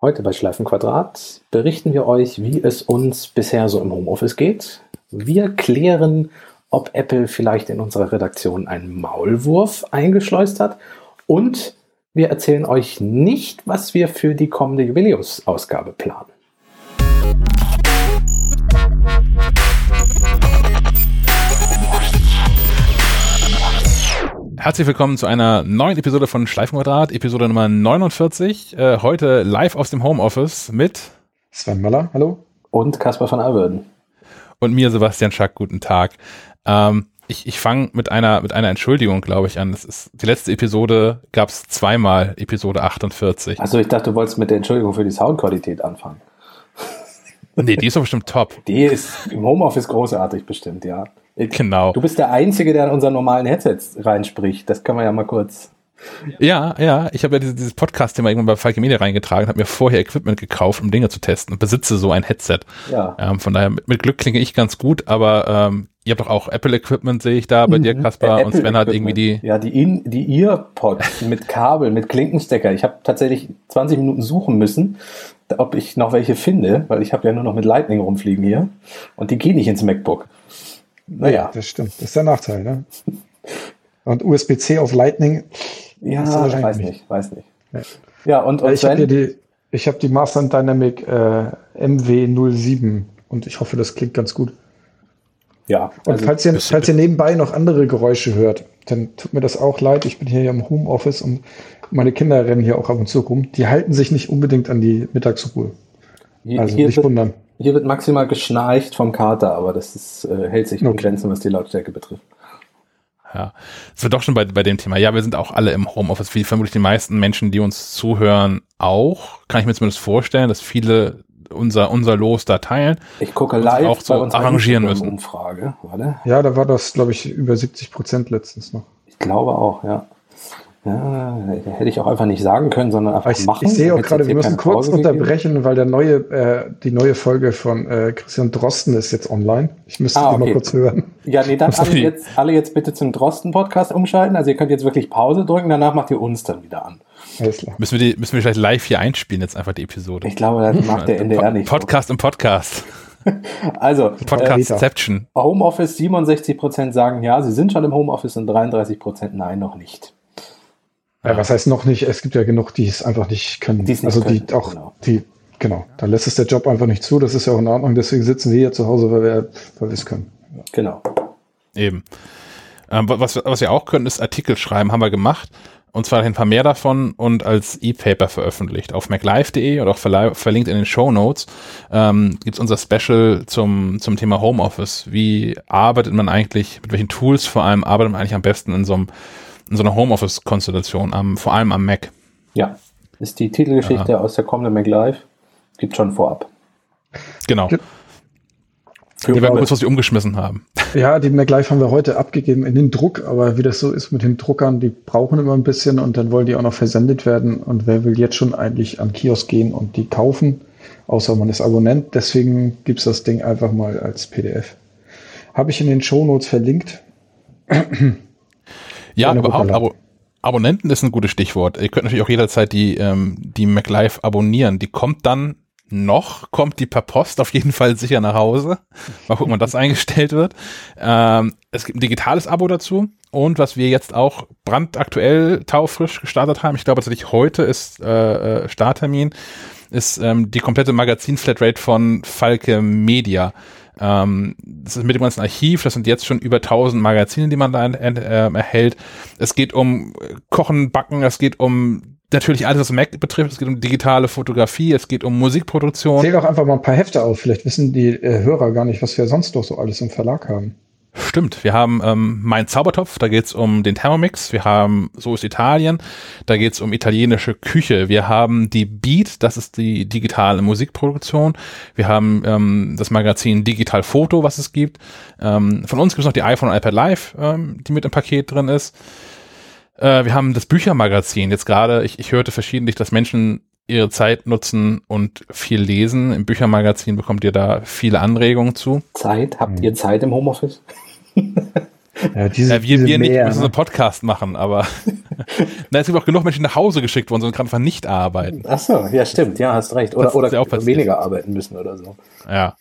Heute bei Schleifenquadrat berichten wir euch, wie es uns bisher so im Homeoffice geht. Wir klären, ob Apple vielleicht in unserer Redaktion einen Maulwurf eingeschleust hat und wir erzählen euch nicht, was wir für die kommende Jubiläumsausgabe planen. Herzlich willkommen zu einer neuen Episode von Schleifenquadrat, Episode Nummer 49. Äh, heute live aus dem Homeoffice mit Sven Möller, hallo. Und Caspar von Alverden. Und mir, Sebastian Schack, guten Tag. Ähm, ich ich fange mit einer, mit einer Entschuldigung, glaube ich, an. Das ist, die letzte Episode gab es zweimal, Episode 48. Also ich dachte, du wolltest mit der Entschuldigung für die Soundqualität anfangen. Nee, die ist doch bestimmt top. Die ist im Homeoffice großartig bestimmt, ja. Genau. Du bist der Einzige, der an unseren normalen Headsets reinspricht. Das kann man ja mal kurz. Ja, ja, ich habe ja dieses, dieses Podcast-Thema irgendwann bei Falke Media reingetragen, habe mir vorher Equipment gekauft, um Dinge zu testen und besitze so ein Headset. Ja. Ähm, von daher, mit, mit Glück klinge ich ganz gut, aber ähm, ihr habt doch auch Apple-Equipment, sehe ich da bei dir, Kaspar, Äh, und Sven hat irgendwie die. Ja, die, In die Earpods mit Kabel, mit Klinkenstecker. Ich habe tatsächlich 20 Minuten suchen müssen, ob ich noch welche finde, weil ich habe ja nur noch mit Lightning rumfliegen hier. Und die gehen nicht ins MacBook. Naja. Das stimmt. Das ist der Nachteil, ne? Und USB-C auf Lightning. Ja, weiß nicht. nicht, weiß nicht. Ja. Ja, und, und ich habe die, ich habe die Master Dynamic äh, MW07 und ich hoffe, das klingt ganz gut. Ja, Und also, falls, ihr, falls ihr nebenbei noch andere Geräusche hört, dann tut mir das auch leid. Ich bin hier im Homeoffice und meine Kinder rennen hier auch ab und zu rum. Die halten sich nicht unbedingt an die Mittagsruhe. Also hier, nicht wird, wundern. Hier wird maximal geschnarcht vom Kater, aber das ist, äh, hält sich in Okay. Grenzen, was die Lautstärke betrifft. Ja, es wird doch schon bei, bei dem Thema. Ja, wir sind auch alle im Homeoffice, wie vermutlich die meisten Menschen, die uns zuhören, auch. Kann ich mir zumindest vorstellen, dass viele unser, unser Los da teilen. Ich gucke live auch so arrangieren müssen. Umfrage, warte. Ja, da war das, glaube ich, über 70 Prozent letztens noch. Ich glaube auch, ja. Ja, hätte ich auch einfach nicht sagen können, sondern einfach Ich, machen. ich sehe auch gerade, jetzt wir müssen kurz Pause gegeben. unterbrechen, weil der neue, äh, die neue Folge von äh, Christian Drosten ist jetzt online. Ich müsste Ah, die mal okay. kurz hören. Ja, nee, dann alle Okay. jetzt, alle jetzt bitte zum Drosten-Podcast umschalten. Also ihr könnt jetzt wirklich Pause drücken, danach macht ihr uns dann wieder an. Alles klar. Müssen wir die, müssen wir vielleicht live hier einspielen, jetzt einfach die Episode. Ich glaube, das macht der NDR nicht. so. Podcast im Podcast. Also, Podcastception. äh, Homeoffice, 67% sagen ja, sie sind schon im Homeoffice und 33% nein, noch nicht. Ja, was heißt noch nicht? Es gibt ja genug, die es einfach nicht können. Die nicht also die können, auch, genau. die, genau, da lässt es der Job einfach nicht zu. Das ist ja auch in Ordnung. Deswegen sitzen wir hier zu Hause, weil wir, weil wir es können. Genau. Eben. Ähm, wa- was, was wir auch können, ist Artikel schreiben, haben wir gemacht. Und zwar ein paar mehr davon und als E-Paper veröffentlicht. Auf maclife.de oder auch verlinkt in den Show Notes ähm, gibt es unser Special zum, zum Thema Homeoffice. Wie arbeitet man eigentlich, mit welchen Tools vor allem arbeitet man eigentlich am besten in so, einem, in so einer Homeoffice-Konstellation, am, vor allem am Mac. Ja, ist die Titelgeschichte aus der kommenden MacLive. Gibt schon vorab. Genau. Ge- Wir werden kurz, was wir umgeschmissen haben. Ja, die MacLife haben wir heute abgegeben in den Druck, aber wie das so ist mit den Druckern, die brauchen immer ein bisschen und dann wollen die auch noch versendet werden. Und wer will jetzt schon eigentlich an Kiosk gehen und die kaufen, außer man ist Abonnent. Deswegen gibt's das Ding einfach mal als PDF. Habe ich in den Shownotes verlinkt. Ja, überhaupt. Abo Abonnenten ist ein gutes Stichwort. Ihr könnt natürlich auch jederzeit die, ähm, die MacLife abonnieren. Die kommt dann noch, kommt die per Post auf jeden Fall sicher nach Hause. Mal gucken, wann das eingestellt wird. Ähm, es gibt ein digitales Abo dazu. Und was wir jetzt auch brandaktuell taufrisch gestartet haben, ich glaube tatsächlich heute ist äh, äh, Starttermin, ist ähm, die komplette Magazin-Flatrate von Falke Media. Ähm, das ist mit dem ganzen Archiv, das sind jetzt schon über 1000 Magazine, die man da äh, erhält. Es geht um äh, Kochen, Backen, es geht um natürlich alles, was Mac betrifft, es geht um digitale Fotografie, es geht um Musikproduktion. Zähl doch einfach mal ein paar Hefte auf. Vielleicht wissen die äh, Hörer gar nicht, was wir sonst noch so alles im Verlag haben. Stimmt, wir haben ähm, Mein Zaubertopf, da geht's um den Thermomix, wir haben So ist Italien, da geht's um italienische Küche, wir haben die Beat, das ist die digitale Musikproduktion, wir haben ähm, das Magazin Digital Foto, was es gibt. Ähm, von uns gibt's noch die iPhone und iPad Live, ähm, die mit im Paket drin ist. Äh, wir haben das Büchermagazin, jetzt gerade, ich, ich hörte verschiedentlich, dass Menschen ihre Zeit nutzen und viel lesen. Im Büchermagazin bekommt ihr da viele Anregungen zu. Zeit? Habt ihr Zeit im Homeoffice? Ja, diese, ja, wir, wir nicht, wir müssen ne? einen Podcast machen, aber na, es gibt auch genug Menschen nach Hause geschickt worden, sondern einfach nicht arbeiten. Ach so, ja, stimmt, ja, hast recht. Oder, oder ja weniger arbeiten müssen oder so. Ja.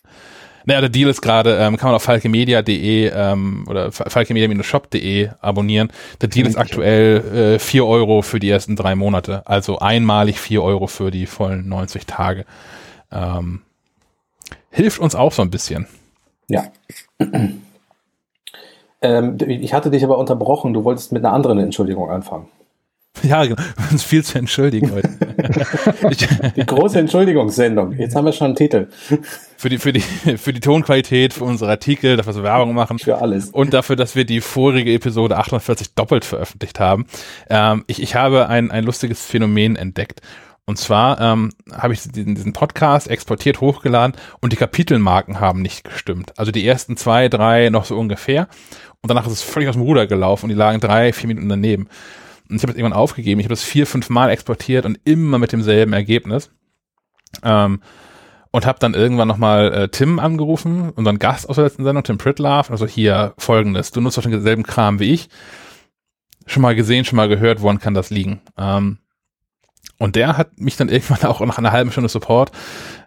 Naja, der Deal ist gerade, ähm, kann man auf falkemedia.de ähm, oder falkemedia-shop.de abonnieren. Der Deal ist aktuell äh, 4 Euro für die ersten drei Monate. Also einmalig 4 Euro für die vollen 90 Tage. Ähm, hilft uns auch so ein bisschen. Ja. Ähm, ich hatte dich aber unterbrochen. Du wolltest mit einer anderen Entschuldigung anfangen. Ja, genau. uns viel zu entschuldigen heute. die große Entschuldigungssendung. Jetzt haben wir schon einen Titel. Für die, für die, für die Tonqualität, für unsere Artikel, dafür, dass wir Werbung machen. Für alles. Und dafür, dass wir die vorige Episode 48 doppelt veröffentlicht haben. Ähm, ich, ich habe ein, ein lustiges Phänomen entdeckt. Und zwar ähm, habe ich diesen, diesen Podcast exportiert, hochgeladen und die Kapitelmarken haben nicht gestimmt. Also die ersten zwei, drei noch so ungefähr. Und danach ist es völlig aus dem Ruder gelaufen und die lagen drei, vier Minuten daneben. Und ich habe es irgendwann aufgegeben. Ich habe das vier, fünf Mal exportiert und immer mit demselben Ergebnis. Ähm, und habe dann irgendwann nochmal äh, Tim angerufen, unseren Gast aus der letzten Sendung, Tim Pritlove. Also hier folgendes, du nutzt doch denselben Kram wie ich. Schon mal gesehen, schon mal gehört, woran kann das liegen? Ähm, und der hat mich dann irgendwann auch nach einer halben Stunde Support,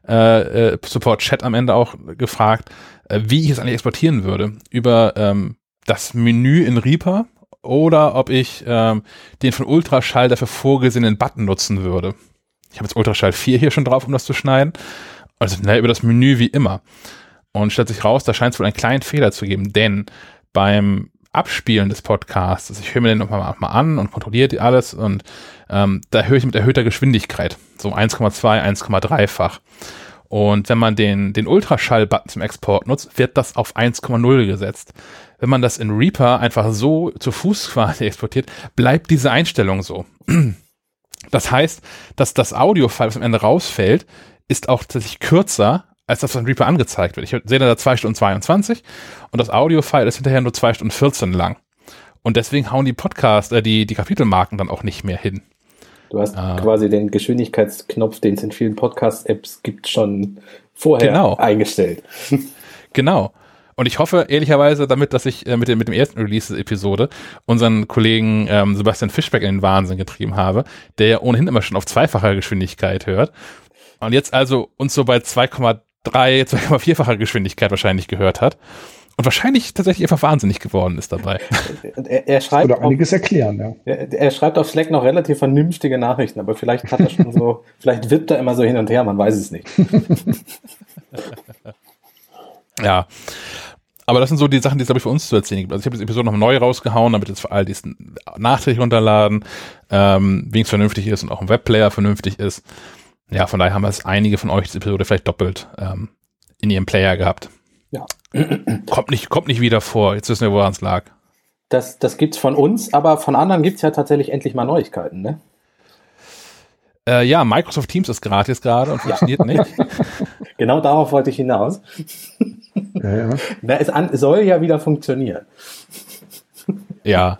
äh, äh, Support-Chat am Ende auch gefragt, äh, wie ich es eigentlich exportieren würde. Über ähm, das Menü in Reaper oder ob ich ähm, den von Ultraschall dafür vorgesehenen Button nutzen würde. Ich habe jetzt Ultraschall 4 hier schon drauf, um das zu schneiden. Also, naja, über das Menü wie immer. Und stellt sich raus, da scheint es wohl einen kleinen Fehler zu geben, denn beim Abspielen des Podcasts, also ich höre mir den nochmal mal an und kontrolliere alles und ähm, da höre ich mit erhöhter Geschwindigkeit, so 1,2, 1,3-fach. Und wenn man den, den Ultraschall-Button zum Export nutzt, wird das auf 1,0 gesetzt. Wenn man das in Reaper einfach so zu Fuß quasi exportiert, bleibt diese Einstellung so. Das heißt, dass das Audio-File, was am Ende rausfällt, ist auch tatsächlich kürzer als das, was in Reaper angezeigt wird. Ich sehe da 2 Stunden 22 und das Audio-File ist hinterher nur 2 Stunden 14 lang. Und deswegen hauen die Podcast, äh, die, die Kapitelmarken dann auch nicht mehr hin. Du hast äh, quasi den Geschwindigkeitsknopf, den es in vielen Podcast-Apps gibt, schon vorher genau. eingestellt. genau. Und ich hoffe ehrlicherweise damit, dass ich äh, mit, dem, mit dem ersten Release-Episode unseren Kollegen ähm, Sebastian Fischbeck in den Wahnsinn getrieben habe, der ja ohnehin immer schon auf zweifacher Geschwindigkeit hört. Und jetzt also uns so bei 2,3, 2,4-facher Geschwindigkeit wahrscheinlich gehört hat und wahrscheinlich tatsächlich einfach wahnsinnig geworden ist dabei. er, er schreibt Oder einiges auf, erklären, ja. Er, er, schreibt auf Slack noch relativ vernünftige Nachrichten, aber vielleicht hat er schon so, vielleicht wippt er immer so hin und her, man weiß es nicht. ja. Aber das sind so die Sachen, die es, glaube ich, für uns zu erzählen gibt. Also ich habe das Episode noch neu rausgehauen, damit jetzt für all diesen nachträglich runterladen, ähm, wie es vernünftig ist und auch im Webplayer vernünftig ist. Ja, von daher haben es einige von euch diese Episode vielleicht doppelt ähm, in ihrem Player gehabt. Ja. kommt, nicht, kommt nicht wieder vor. Jetzt wissen wir, woran es lag. Das, das gibt's von uns, aber von anderen gibt es ja tatsächlich endlich mal Neuigkeiten, ne? Äh, ja, Microsoft Teams ist gratis gerade und funktioniert nicht. genau darauf wollte ich hinaus. ja, ja. Na, es an, soll ja wieder funktionieren. Ja.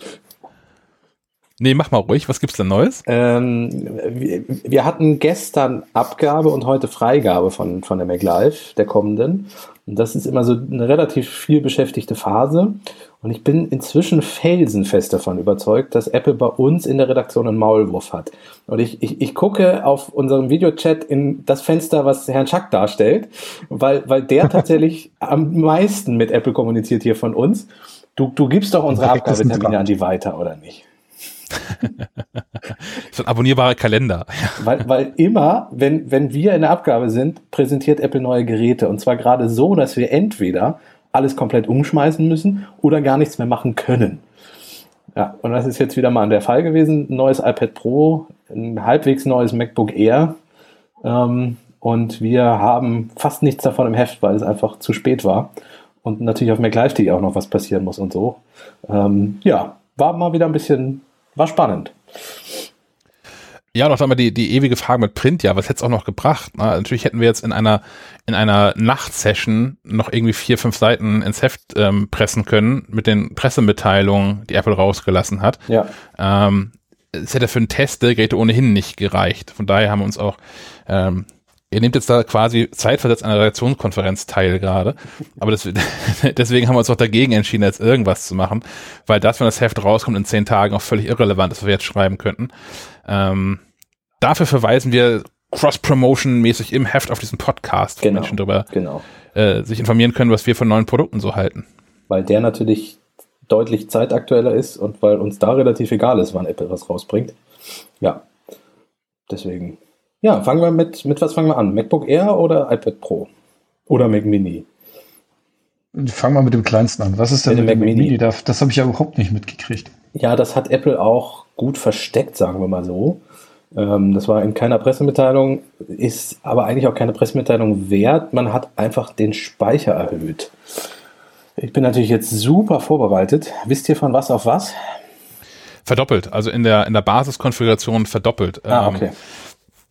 Nee, mach mal ruhig. Was gibt's denn Neues? Ähm, wir, wir, hatten gestern Abgabe und heute Freigabe von, von der MacLive, der kommenden. Und das ist immer so eine relativ viel beschäftigte Phase. Und ich bin inzwischen felsenfest davon überzeugt, dass Apple bei uns in der Redaktion einen Maulwurf hat. Und ich, ich, ich gucke auf unserem Videochat in das Fenster, was Herrn Schack darstellt, weil, weil der tatsächlich am meisten mit Apple kommuniziert hier von uns. Du, du gibst doch unsere Abgabetermine an die weiter, oder nicht? so ein abonnierbarer Kalender. weil, weil immer, wenn, wenn wir in der Abgabe sind, präsentiert Apple neue Geräte. Und zwar gerade so, dass wir entweder alles komplett umschmeißen müssen oder gar nichts mehr machen können. Ja, und das ist jetzt wieder mal der Fall gewesen. Neues iPad Pro, ein halbwegs neues MacBook Air. Ähm, und wir haben fast nichts davon im Heft, weil es einfach zu spät war. Und natürlich auf MacLive.de auch noch was passieren muss und so. Ähm, ja, war mal wieder ein bisschen war spannend. Ja, noch einmal die, die ewige Frage mit Print, ja, was hätte es auch noch gebracht? Na, natürlich hätten wir jetzt in einer, in einer Nachtsession noch irgendwie vier, fünf Seiten ins Heft ähm, pressen können mit den Pressemitteilungen, die Apple rausgelassen hat. Ja. Ähm, es hätte für einen Test der Geräte ohnehin nicht gereicht. Von daher haben wir uns auch ähm, Ihr nehmt jetzt da quasi zeitversetzt an einer Redaktionskonferenz teil gerade. Aber das, deswegen haben wir uns auch dagegen entschieden, jetzt irgendwas zu machen. Weil das, wenn das Heft rauskommt, in zehn Tagen auch völlig irrelevant ist, was wir jetzt schreiben könnten. Ähm, dafür verweisen wir Cross-Promotion-mäßig im Heft auf diesen Podcast, wo genau, Menschen darüber genau. äh, sich informieren können, was wir von neuen Produkten so halten. Weil der natürlich deutlich zeitaktueller ist und weil uns da relativ egal ist, wann Apple was rausbringt. Ja, deswegen ja, fangen wir mit, mit was fangen wir an? MacBook Air oder iPad Pro? Oder Mac Mini? Fangen wir mit dem kleinsten an. Was ist denn mit dem Mac Mini? Mini? Das, das habe ich ja überhaupt nicht mitgekriegt. Ja, das hat Apple auch gut versteckt, sagen wir mal so. Ähm, das war in keiner Pressemitteilung, ist aber eigentlich auch keine Pressemitteilung wert. Man hat einfach den Speicher erhöht. Ich bin natürlich jetzt super vorbereitet. Wisst ihr von was auf was? Verdoppelt, also in der, in der Basiskonfiguration verdoppelt. Ah, okay. Ähm,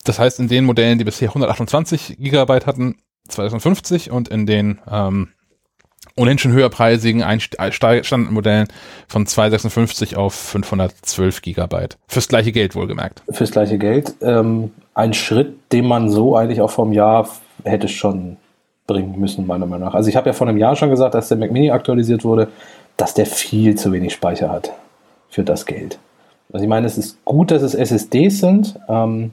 das heißt, in den Modellen, die bisher 128 Gigabyte hatten, 2050 und in den ähm, ohnehin schon höherpreisigen Standardmodellen von 256 auf 512 Gigabyte. Fürs gleiche Geld wohlgemerkt. Fürs gleiche Geld. Ähm, ein Schritt, den man so eigentlich auch vom Jahr hätte schon bringen müssen, meiner Meinung nach. Also ich habe ja vor einem Jahr schon gesagt, dass der Mac Mini aktualisiert wurde, dass der viel zu wenig Speicher hat für das Geld. Also ich meine, es ist gut, dass es SSDs sind. Ähm,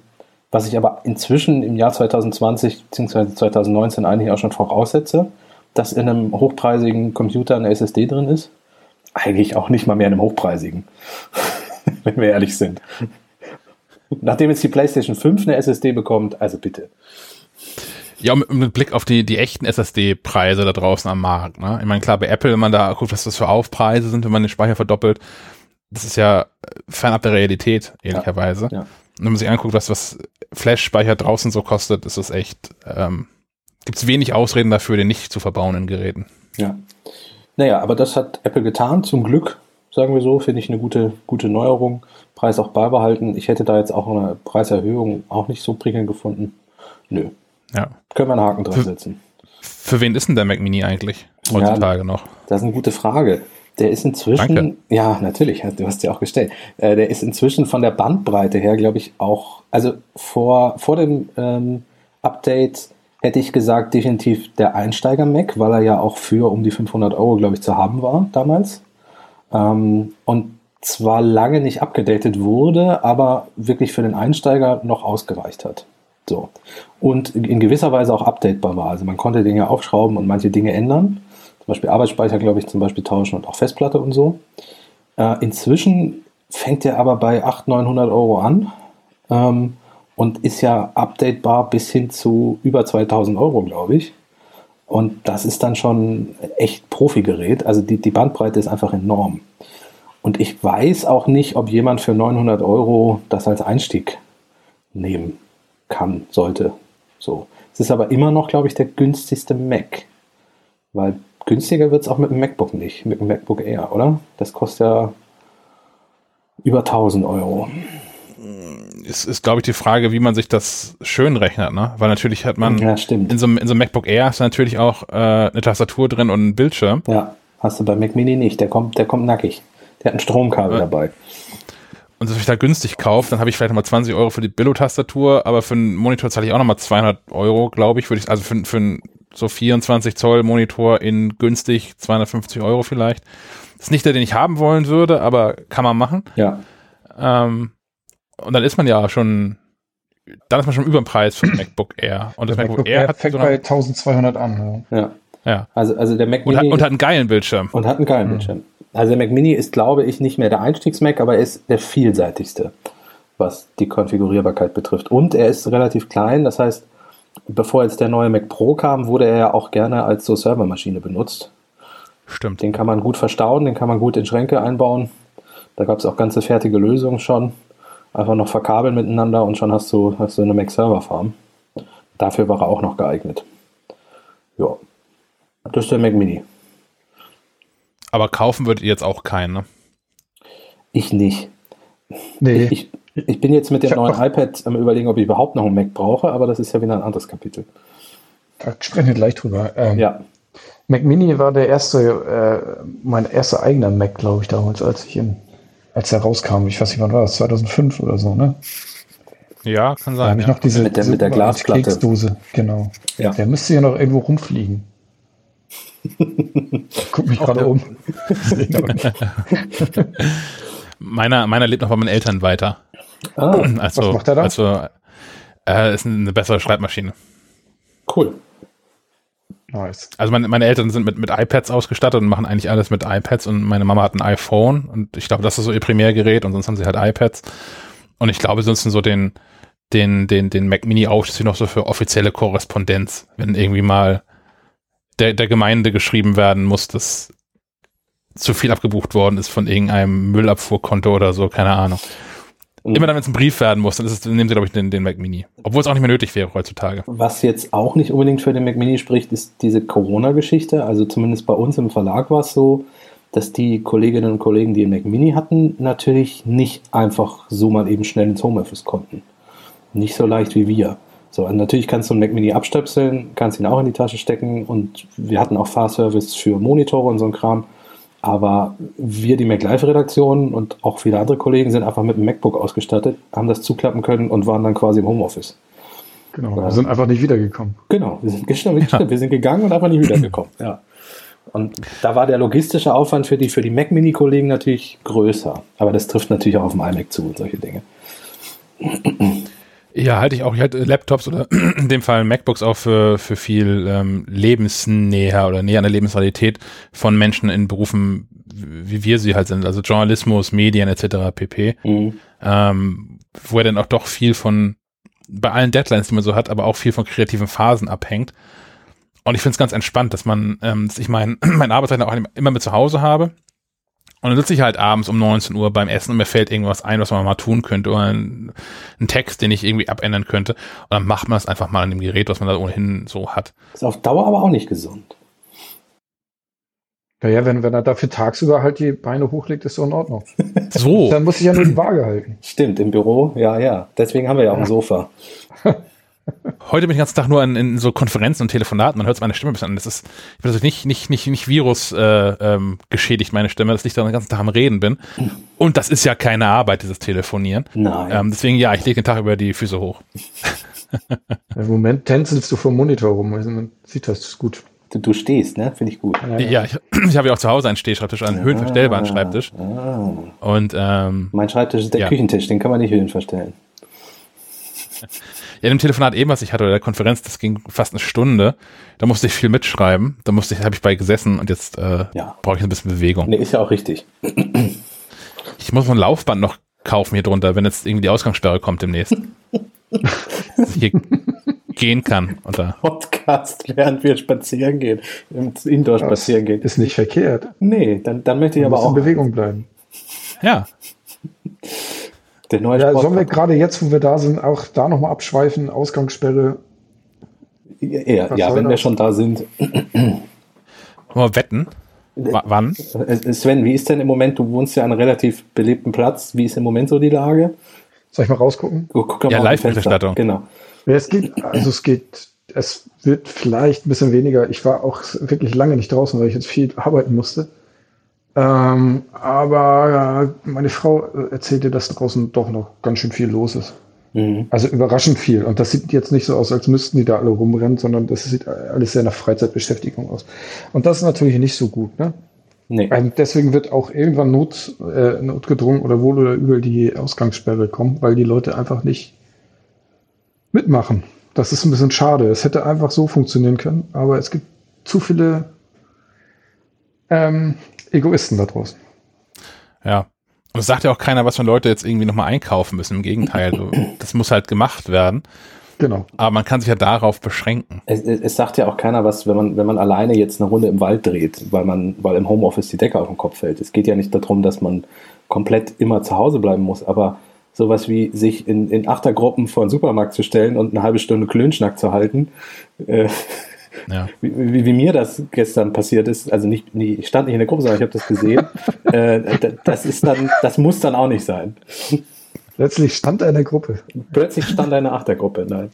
was ich aber inzwischen im Jahr 2020 bzw. 2019 eigentlich auch schon voraussetze, dass in einem hochpreisigen Computer eine SSD drin ist. Eigentlich auch nicht mal mehr in einem hochpreisigen, wenn wir ehrlich sind. Nachdem jetzt die PlayStation 5 eine SSD bekommt, also bitte. Ja, mit, mit Blick auf die, die echten SSD-Preise da draußen am Markt. Ne? Ich meine, klar, bei Apple, wenn man da guckt, was das für Aufpreise sind, wenn man den Speicher verdoppelt, das ist ja fernab der Realität, ehrlicherweise. Ja, ja wenn man sich anguckt, was, was Flash-Speicher draußen so kostet, ist es echt, ähm, gibt es wenig Ausreden dafür, den nicht zu verbauenden Geräten. Ja. Naja, aber das hat Apple getan, zum Glück, sagen wir so, finde ich eine gute, gute Neuerung. Preis auch beibehalten. Ich hätte da jetzt auch eine Preiserhöhung auch nicht so prickelnd gefunden. Nö. Ja. Können wir einen Haken dran setzen. Für wen ist denn der Mac Mini eigentlich heutzutage ja, noch? Das ist eine gute Frage. Der ist inzwischen, Danke. ja, natürlich, du hast ja auch gestellt. Äh, der ist inzwischen von der Bandbreite her, glaube ich, auch, also vor, vor dem ähm, Update hätte ich gesagt, definitiv der Einsteiger-Mac, weil er ja auch für um die 500 Euro, glaube ich, zu haben war damals. Ähm, und zwar lange nicht abgedatet wurde, aber wirklich für den Einsteiger noch ausgereicht hat. So. Und in gewisser Weise auch updatebar war. Also man konnte den ja aufschrauben und manche Dinge ändern zum Beispiel Arbeitsspeicher, glaube ich, zum Beispiel tauschen und auch Festplatte und so. Äh, inzwischen fängt er aber bei 800, 900 Euro an ähm, und ist ja updatebar bis hin zu über 2000 Euro, glaube ich. Und das ist dann schon echt Profi-Gerät. Also die, die Bandbreite ist einfach enorm. Und ich weiß auch nicht, ob jemand für 900 Euro das als Einstieg nehmen kann, sollte. So. Es ist aber immer noch, glaube ich, der günstigste Mac. Weil günstiger wird es auch mit dem MacBook nicht, mit dem MacBook Air, oder? Das kostet ja über 1000 Euro. Es ist, glaube ich, die Frage, wie man sich das schön rechnet, ne? Weil natürlich hat man ja, in so, einem, in so einem MacBook Air hast du natürlich auch äh, eine Tastatur drin und einen Bildschirm. Ja, hast du bei Mac Mini nicht. Der kommt, der kommt nackig. Der hat ein Stromkabel ja. dabei. Und wenn ich da günstig kaufe, dann habe ich vielleicht nochmal 20 Euro für die Billo-Tastatur, aber für einen Monitor zahle ich auch nochmal 200 Euro, glaube ich, würde ich, also für, für einen so 24 Zoll Monitor in günstig 250 Euro vielleicht. Das ist nicht der, den ich haben wollen würde, aber kann man machen. Ja. Ähm, und dann ist man ja schon, dann ist man schon über dem Preis für MacBook Air. Und das, MacBook, MacBook Air, Air fängt so bei 1200 an. Ja. ja. Also, also der Mac Mini. Und hat, und hat einen geilen Bildschirm. Und hat einen geilen mhm. Bildschirm. Also der Mac Mini ist, glaube ich, nicht mehr der Einstiegs-Mac, aber er ist der vielseitigste, was die Konfigurierbarkeit betrifft. Und er ist relativ klein, das heißt, bevor jetzt der neue Mac Pro kam, wurde er ja auch gerne als so Servermaschine benutzt. Stimmt. Den kann man gut verstauen, den kann man gut in Schränke einbauen. Da gab es auch ganze fertige Lösungen schon. Einfach noch verkabeln miteinander und schon hast du, hast du eine Mac Server Farm. Dafür war er auch noch geeignet. Ja. Das ist der Mac Mini. Aber kaufen würdet ihr jetzt auch keinen, ne? Ich nicht. Nee. Ich, ich bin jetzt mit dem neuen iPad am überlegen, ob ich überhaupt noch einen Mac brauche, aber das ist ja wieder ein anderes Kapitel. Da sprechen wir gleich drüber. Ähm, ja. Mac Mini war der erste, äh, mein erster eigener Mac, glaube ich, damals, als ich in, als er rauskam. Ich weiß nicht, wann war das? 2005 oder so, ne? Ja, kann Da habe sein. ich Ja. noch diese, Mit der- diese mit der Glasplatte. Keksdose, genau. Ja. Der müsste ja noch irgendwo rumfliegen. Guck mich gerade um. Ihn. Meiner, meiner lebt noch bei meinen Eltern weiter. Ah, Also, Was macht er da? Also, äh, ist eine bessere Schreibmaschine. cool. nice. Also meine, meine Eltern sind mit, mit iPads ausgestattet und machen eigentlich alles mit iPads und meine Mama hat ein iPhone und ich glaube, das ist so ihr Primärgerät und sonst haben sie halt iPads. Und ich glaube, sonst so den, den, den, den Mac Mini ausschließlich noch so für offizielle Korrespondenz, wenn irgendwie mal der, der Gemeinde geschrieben werden muss, dass zu viel abgebucht worden ist von irgendeinem Müllabfuhrkonto oder so, keine Ahnung. Immer dann, wenn es ein Brief werden muss, dann, es, dann nehmen sie, glaube ich, den, den Mac Mini. Obwohl es auch nicht mehr nötig wäre heutzutage. Was jetzt auch nicht unbedingt für den Mac Mini spricht, ist diese Corona-Geschichte. Also zumindest bei uns im Verlag war es so, dass die Kolleginnen und Kollegen, die einen Mac Mini hatten, natürlich nicht einfach so mal eben schnell ins Homeoffice konnten. Nicht so leicht wie wir. So, und natürlich kannst du einen Mac Mini abstöpseln, kannst ihn auch in die Tasche stecken und wir hatten auch Fahrservice für Monitore und so ein Kram. Aber wir, die MacLife-Redaktion und auch viele andere Kollegen, sind einfach mit einem MacBook ausgestattet, haben das zuklappen können und waren dann quasi im Homeoffice. Genau. Ja. Wir sind einfach nicht wiedergekommen. Genau, wir sind, stimmt, stimmt, wir sind gegangen und einfach nicht wiedergekommen. Ja. Und da war der logistische Aufwand für die, für die Mac Mini-Kollegen natürlich größer. Aber das trifft natürlich auch auf dem iMac zu und solche Dinge. Ja, halte ich auch. Ich halte Laptops oder in dem Fall MacBooks auch für, für viel ähm, lebensnäher oder näher an der Lebensrealität von Menschen in Berufen, wie wir sie halt sind. Also Journalismus, Medien etc. pp. Mhm. Ähm, wo er dann auch doch viel von, bei allen Deadlines, die man so hat, aber auch viel von kreativen Phasen abhängt. Und ich finde es ganz entspannt, dass man, ähm, dass ich mein, mein Arbeitszeit auch immer mit zu Hause habe. Und dann sitze ich halt abends um 19 Uhr beim Essen und mir fällt irgendwas ein, was man mal tun könnte oder ein, ein Text, den ich irgendwie abändern könnte. Und dann macht man es einfach mal an dem Gerät, was man da ohnehin so hat. Ist auf Dauer aber auch nicht gesund. Naja, wenn, wenn er dafür tagsüber halt die Beine hochlegt, ist so in Ordnung. So, Dann muss ich ja nur die Waage halten. Stimmt, im Büro, ja, ja. Deswegen haben wir ja auch ein Sofa. heute bin ich den ganzen Tag nur in, in so Konferenzen und Telefonaten. Man hört meine Stimme ein bisschen an. Das ist, ich bin also nicht, nicht, nicht, nicht Virus äh, ähm, geschädigt, meine Stimme, dass ich da den ganzen Tag am Reden bin. Und das ist ja keine Arbeit, dieses Telefonieren. Nein. Ähm, deswegen, ja, ich lege den Tag über die Füße hoch. Im Moment tänzelst du vom Monitor rum. Also man sieht das gut. Du, du stehst, ne? Finde ich gut. Ja, ich, ich habe ja auch zu Hause einen Stehschreibtisch, einen höhenverstellbaren Schreibtisch. Ah. Und ähm, Mein Schreibtisch ist der Ja. Küchentisch, den kann man nicht höhen verstellen. ja, in dem Telefonat eben, was ich hatte, oder der Konferenz, das ging fast eine Stunde. Da musste ich viel mitschreiben. Da musste ich, habe ich bei gesessen und jetzt äh, Ja. brauche ich ein bisschen Bewegung. Nee, ist ja auch richtig. Ich muss noch ein Laufband noch kaufen hier drunter, wenn jetzt irgendwie die Ausgangssperre kommt demnächst. Dass ich hier gehen kann. Oder Podcast, während wir spazieren gehen. Indoor spazieren gehen. Ist nicht verkehrt. Nee, dann, dann möchte ich Man aber muss in auch Bewegung bleiben. ja, der neue Ja, Sport. sollen wir gerade jetzt, wo wir da sind, auch da nochmal abschweifen? Ausgangssperre. ja, ja, wenn wir das? schon da sind. wollen wir wetten? W wann? Sven, wie ist denn im Moment, du wohnst ja an einem relativ belebten Platz, wie ist im Moment so die Lage? Soll ich mal rausgucken? Oh, guck Ja, mal Fenster. Live-Berichterstattung. Genau. Ja, es geht, also es geht, es wird vielleicht ein bisschen weniger. Ich war auch wirklich lange nicht draußen, weil ich jetzt viel arbeiten musste. Ähm, aber äh, meine Frau äh, erzählte, dass draußen doch noch ganz schön viel los ist. Mhm. Also überraschend viel. Und das sieht jetzt nicht so aus, als müssten die da alle rumrennen, sondern das sieht alles sehr nach Freizeitbeschäftigung aus. Und das ist natürlich nicht so gut. Ne? Nee. Ähm, deswegen wird auch irgendwann Not, äh, notgedrungen oder wohl oder übel die Ausgangssperre kommen, weil die Leute einfach nicht mitmachen. Das ist ein bisschen schade. Es hätte einfach so funktionieren können, aber es gibt zu viele ähm, Egoisten da draußen. Ja. Und es sagt ja auch keiner, was für Leute jetzt irgendwie nochmal einkaufen müssen. Im Gegenteil, so, das muss halt gemacht werden. Genau. Aber man kann sich ja darauf beschränken. Es, es, es sagt ja auch keiner was, wenn man, wenn man alleine jetzt eine Runde im Wald dreht, weil man, weil im Homeoffice die Decke auf den Kopf fällt. Es geht ja nicht darum, dass man komplett immer zu Hause bleiben muss, aber sowas wie sich in, in Achtergruppen vor den Supermarkt zu stellen und eine halbe Stunde Klönschnack zu halten, äh, Ja. wie, wie, wie mir das gestern passiert ist, also nicht, nee, ich stand nicht in der Gruppe, sondern ich habe das gesehen, äh, da- das ist dann, das muss dann auch nicht sein. Letztlich stand er in der Gruppe. Plötzlich stand eine Achtergruppe, nein.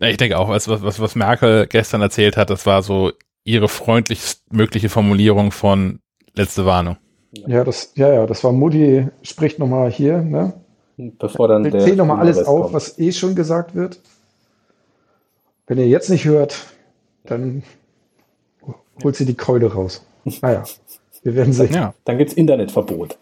Ja, Ich denke auch, was, was, was Merkel gestern erzählt hat, das war so ihre freundlichst mögliche Formulierung von letzte Warnung. Ja, das, ja, ja, das war Mutti spricht nochmal hier, ne? Bevor dann Ich der zähle nochmal alles auf, kommt. was eh schon gesagt wird. Wenn ihr jetzt nicht hört, dann holt sie die Keule raus. Naja, wir werden sehen. Ja. Dann gibt's Internetverbot.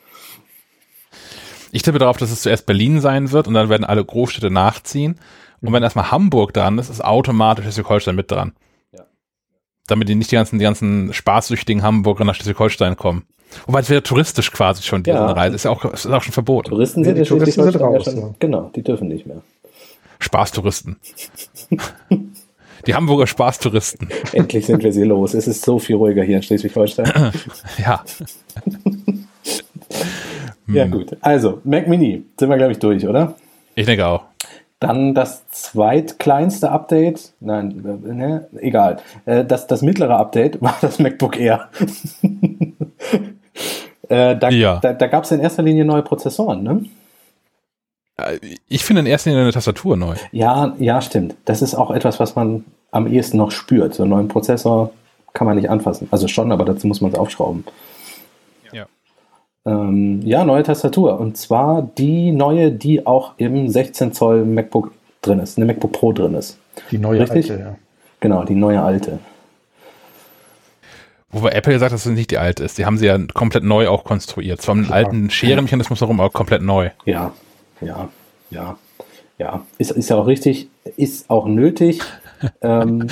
Ich tippe darauf, dass es zuerst Berlin sein wird und dann werden alle Großstädte nachziehen. Und wenn erstmal Hamburg dran ist, ist automatisch Schleswig-Holstein mit dran. Ja. Damit die nicht die ganzen, die ganzen spaßsüchtigen Hamburger nach Schleswig-Holstein kommen. Wobei es wäre touristisch quasi schon, diese Ja. Reise. Ist ja auch, ist auch schon verboten. Touristen Ja, sind die in Touristen sind Schleswig-Holstein ja raus, schon, ja. Genau, die dürfen nicht mehr. Spaßtouristen. die Hamburger Spaßtouristen. Endlich sind wir sie los. Es ist so viel ruhiger hier in Schleswig-Holstein. Ja. ja, gut. Also, Mac Mini sind wir, glaube ich, durch, oder? Ich denke auch. Dann das zweitkleinste Update, nein, ne, egal. Äh, Das, das mittlere Update war das MacBook Air. äh, da Ja. da, da gab es in erster Linie neue Prozessoren, ne? Äh, Ich finde in erster Linie eine Tastatur neu. Ja, ja, stimmt. Das ist auch etwas, was man am ehesten noch spürt. So einen neuen Prozessor kann man nicht anfassen. Also schon, aber dazu muss man es aufschrauben. Ja. Ähm, ja, neue Tastatur. Und zwar die neue, die auch im 16 Zoll MacBook drin ist, eine MacBook Pro drin ist. Die neue Richtig? alte, ja. Genau, die neue alte. Wobei Apple sagt, dass es nicht die alte ist. Die haben sie ja komplett neu auch konstruiert. Zwar mit einem alten Scherenmechanismus herum, aber komplett neu. Ja, ja, ja, ja. Ist, ist ja auch richtig, ist auch nötig. ähm,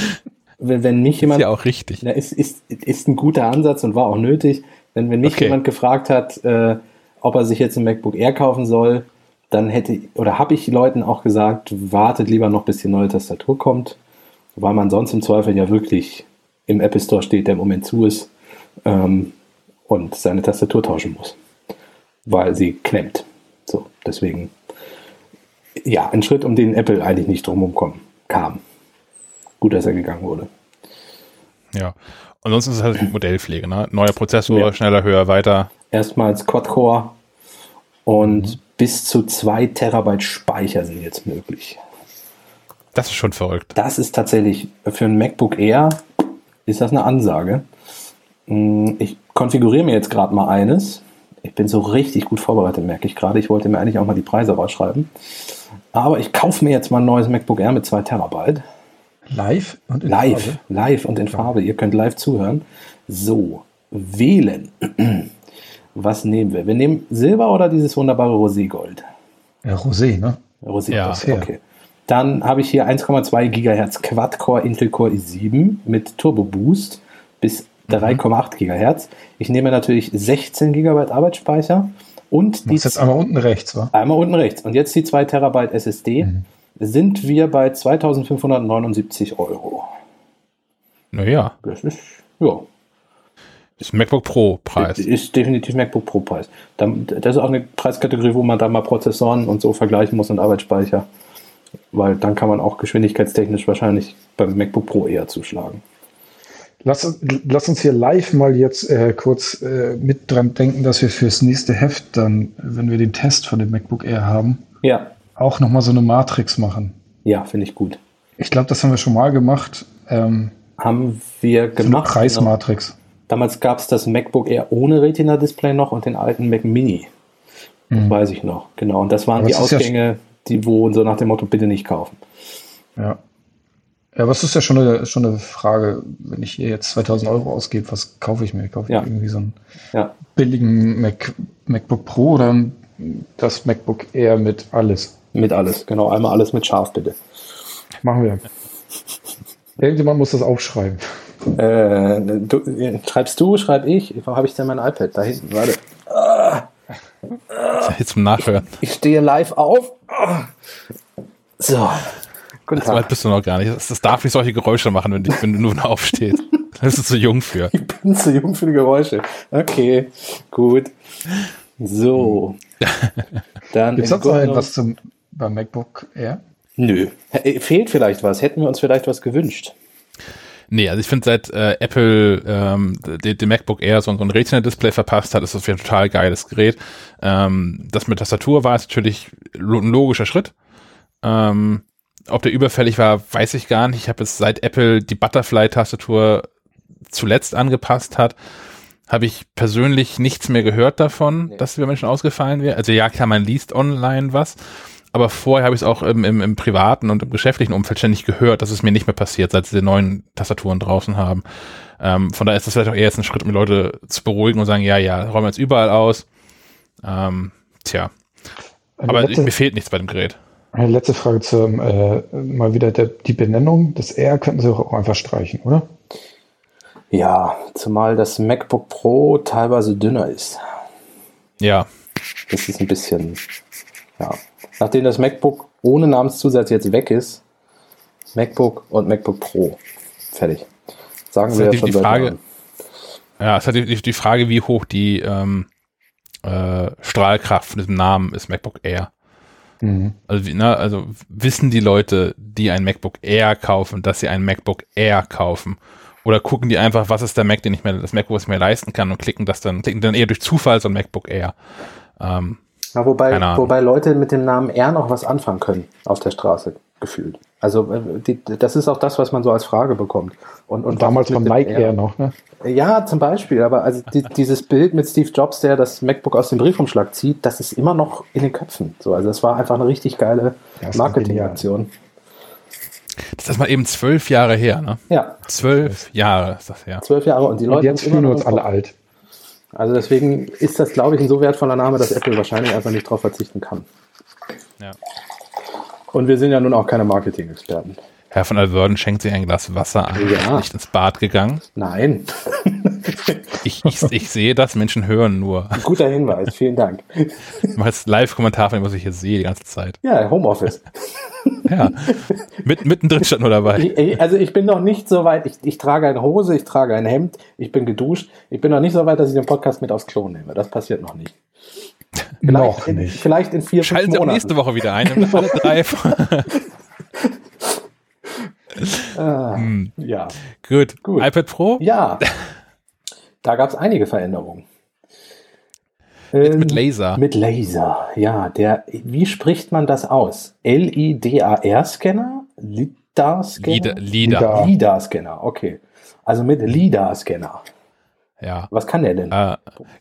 wenn, wenn mich Ist jemand. ja auch richtig. Ja, ist, ist, ist ein guter Ansatz und war auch nötig. Wenn, wenn mich Okay. jemand gefragt hat, äh, ob er sich jetzt ein MacBook Air kaufen soll, dann hätte oder habe ich Leuten auch gesagt, wartet lieber noch, bis die neue Tastatur kommt, weil man sonst im Zweifel ja wirklich im Apple Store steht, der im Moment zu ist ähm, und seine Tastatur tauschen muss, weil sie klemmt. So, deswegen ja, ein Schritt, um den Apple eigentlich nicht drumherum kommen, kam. Gut, dass er gegangen wurde. Ja. Ansonsten ist es halt Modellpflege, ne? Neuer Prozessor, Ja. schneller, höher, weiter. erstmals Quad-Core und Mhm. bis zu 2 Terabyte Speicher sind jetzt möglich. Das ist schon verrückt. Das ist tatsächlich für ein MacBook Air ist das eine Ansage. Mm, Ich konfiguriere mir jetzt gerade mal eines. Ich bin so richtig gut vorbereitet, merke ich gerade. Ich wollte mir eigentlich auch mal die Preise rausschreiben. Aber ich kaufe mir jetzt mal ein neues MacBook Air mit 2 Terabyte. Live und in Live, Farbe? live und in Farbe. Ihr könnt live zuhören. So, wählen. Was nehmen wir? Wir nehmen Silber oder dieses wunderbare Roségold? Ja, Rosé, ne? Rosé, Ja. okay. Dann habe ich hier 1,2 GHz Quad-Core Intel Core i7 mit Turbo Boost bis 3,8 GHz. Ich nehme natürlich 16 GB Arbeitsspeicher und die machst jetzt einmal unten rechts, wa? einmal unten rechts und jetzt die 2 Terabyte SSD. Mhm. Sind wir bei 2579 Euro. Naja, Das ist, ja, ist MacBook Pro Preis. Ist definitiv MacBook Pro Preis. Das ist auch eine Preiskategorie, wo man da mal Prozessoren und so vergleichen muss und Arbeitsspeicher. Weil dann kann man auch geschwindigkeitstechnisch wahrscheinlich beim MacBook Pro eher zuschlagen. Lass, uns- lass uns hier live mal jetzt äh, kurz äh, mit dran denken, dass wir fürs nächste Heft dann, wenn wir den Test von dem MacBook Air haben, Ja, auch nochmal so eine Matrix machen. ja, finde ich gut. Ich glaube, das haben wir schon mal gemacht. Ähm, Haben wir so eine gemacht. Genau. Preismatrix. Damals gab es das MacBook Air ohne Retina-Display noch und den alten Mac Mini. Das weiß ich noch. Genau. Und das waren Mhm. Aber die ist ja Ausgänge, die wo so nach dem Motto bitte nicht kaufen. Ja. Ja, aber es ist ja schon eine, schon eine Frage, wenn ich hier jetzt 2000 Euro ausgebe, was kaufe ich mir? Kaufe ich Ja. mir irgendwie so einen Ja. billigen Mac, MacBook Pro oder das MacBook Air mit alles? Mit alles. Genau. Einmal alles mit Scharf, bitte. Machen wir. Irgendjemand muss das aufschreiben. Äh, du, schreibst du, schreib ich. Wo habe ich denn mein iPad? Da hinten, warte. Jetzt zum Nachhören. Ich stehe live auf. So. Guten So weit Tag. bist du noch gar nicht. Das, das darf nicht solche Geräusche machen, wenn, du- wenn du nur aufstehst. Da bist du zu jung für. Ich bin zu jung für die Geräusche. Okay, gut. So. Dann Gibt es sonst noch etwas zum beim MacBook Air? Nö. Äh, Fehlt vielleicht was. Hätten wir uns vielleicht was gewünscht. Nee, also ich finde, seit äh, Apple ähm, den, den MacBook Air so, so ein Retina-Display verpasst hat, ist das ein total geiles Gerät. Ähm, das mit Tastatur war ist natürlich ein logischer Schritt. Ähm, ob der überfällig war, weiß ich gar nicht. Ich habe jetzt seit Apple die Butterfly-Tastatur zuletzt angepasst hat, habe ich persönlich nichts mehr gehört davon, Nee. dass über Menschen ausgefallen wäre. Also ja, klar, man liest online was, aber vorher habe ich es auch im, im, im privaten und im geschäftlichen Umfeld ständig gehört, dass es mir nicht mehr passiert, seit sie die neuen Tastaturen draußen haben. Ähm, von daher ist das vielleicht auch eher jetzt ein Schritt, um die Leute zu beruhigen und sagen, ja, ja, räumen wir jetzt überall aus. Ähm, tja, aber letzte, mir fehlt nichts bei dem Gerät. Eine letzte Frage zum, äh, mal wieder der, die Benennung. Das R könnten Sie auch einfach streichen, oder? Ja, zumal das MacBook Pro teilweise dünner ist. Ja, Das ist ein bisschen, ja. Nachdem das MacBook ohne Namenszusatz jetzt weg ist, MacBook und MacBook Pro. Fertig. Sagen Das wir ja die- die seit Frage- Jahren. ja, es hat die, die, die Frage, wie hoch die ähm, äh, Strahlkraft von diesem Namen ist MacBook Air. Mhm. Also, wie- ne, also wissen die Leute, die ein MacBook Air kaufen, dass sie ein MacBook Air kaufen? Oder gucken die einfach, was ist der Mac, den ich mir, das MacBook, was ich mir leisten kann und klicken das dann, klicken dann eher durch Zufall so ein MacBook Air. Ähm, Ja, wobei, wobei Leute mit dem Namen R noch was anfangen können auf der Straße, gefühlt. Also äh, die, das ist auch das, was man so als Frage bekommt. Und, und Und damals was von mit dem Nike R? eher noch, ne? Ja, zum Beispiel. Aber also die, dieses Bild mit Steve Jobs, der das MacBook aus dem Briefumschlag zieht, das ist immer noch in den Köpfen. So, also das war einfach eine richtig geile Marketingaktion. das ist mal eben zwölf Jahre her, ne? Ja, Zwölf Jahre ist das her. zwölf Jahre und die Und Leute jetzt haben immer fühlen wir noch uns alle alt. Also deswegen ist das, glaube ich, ein so wertvoller Name, dass Apple wahrscheinlich einfach nicht drauf verzichten kann. Ja. Und wir sind ja nun auch keine Marketing-Experten. Herr von Alverden schenkt sich ein Glas Wasser ein, Ja. ist nicht ins Bad gegangen. Nein. Ich, ich, ich sehe das, Menschen hören nur. Guter Hinweis, vielen Dank. Mache jetzt Live-Kommentar von dem, was ich hier sehe die ganze Zeit. Ja, Homeoffice. Ja, Mit, mittendrin stand nur dabei. Ich, also ich bin noch nicht so weit, ich, ich trage eine Hose, ich trage ein Hemd, ich bin geduscht. Ich bin noch nicht so weit, dass ich den Podcast mit aufs Klo nehme. Das passiert noch nicht. Noch in, nicht. Vielleicht in vier, Schalten fünf Sie auch Monaten. nächste Woche wieder ein. und alle drei. Ah, Hm, ja. Gut. Gut. iPad Pro ja, da gab es einige Veränderungen. mit, Ähm, mit Laser. Mit Laser, ja. Der, wie spricht man das aus? L-I-D-A-R-Scanner? LIDAR-Scanner? LIDAR. LIDAR. LIDAR. LIDAR-Scanner, okay. Also mit LIDAR-Scanner. Ja. Was kann der denn? Äh,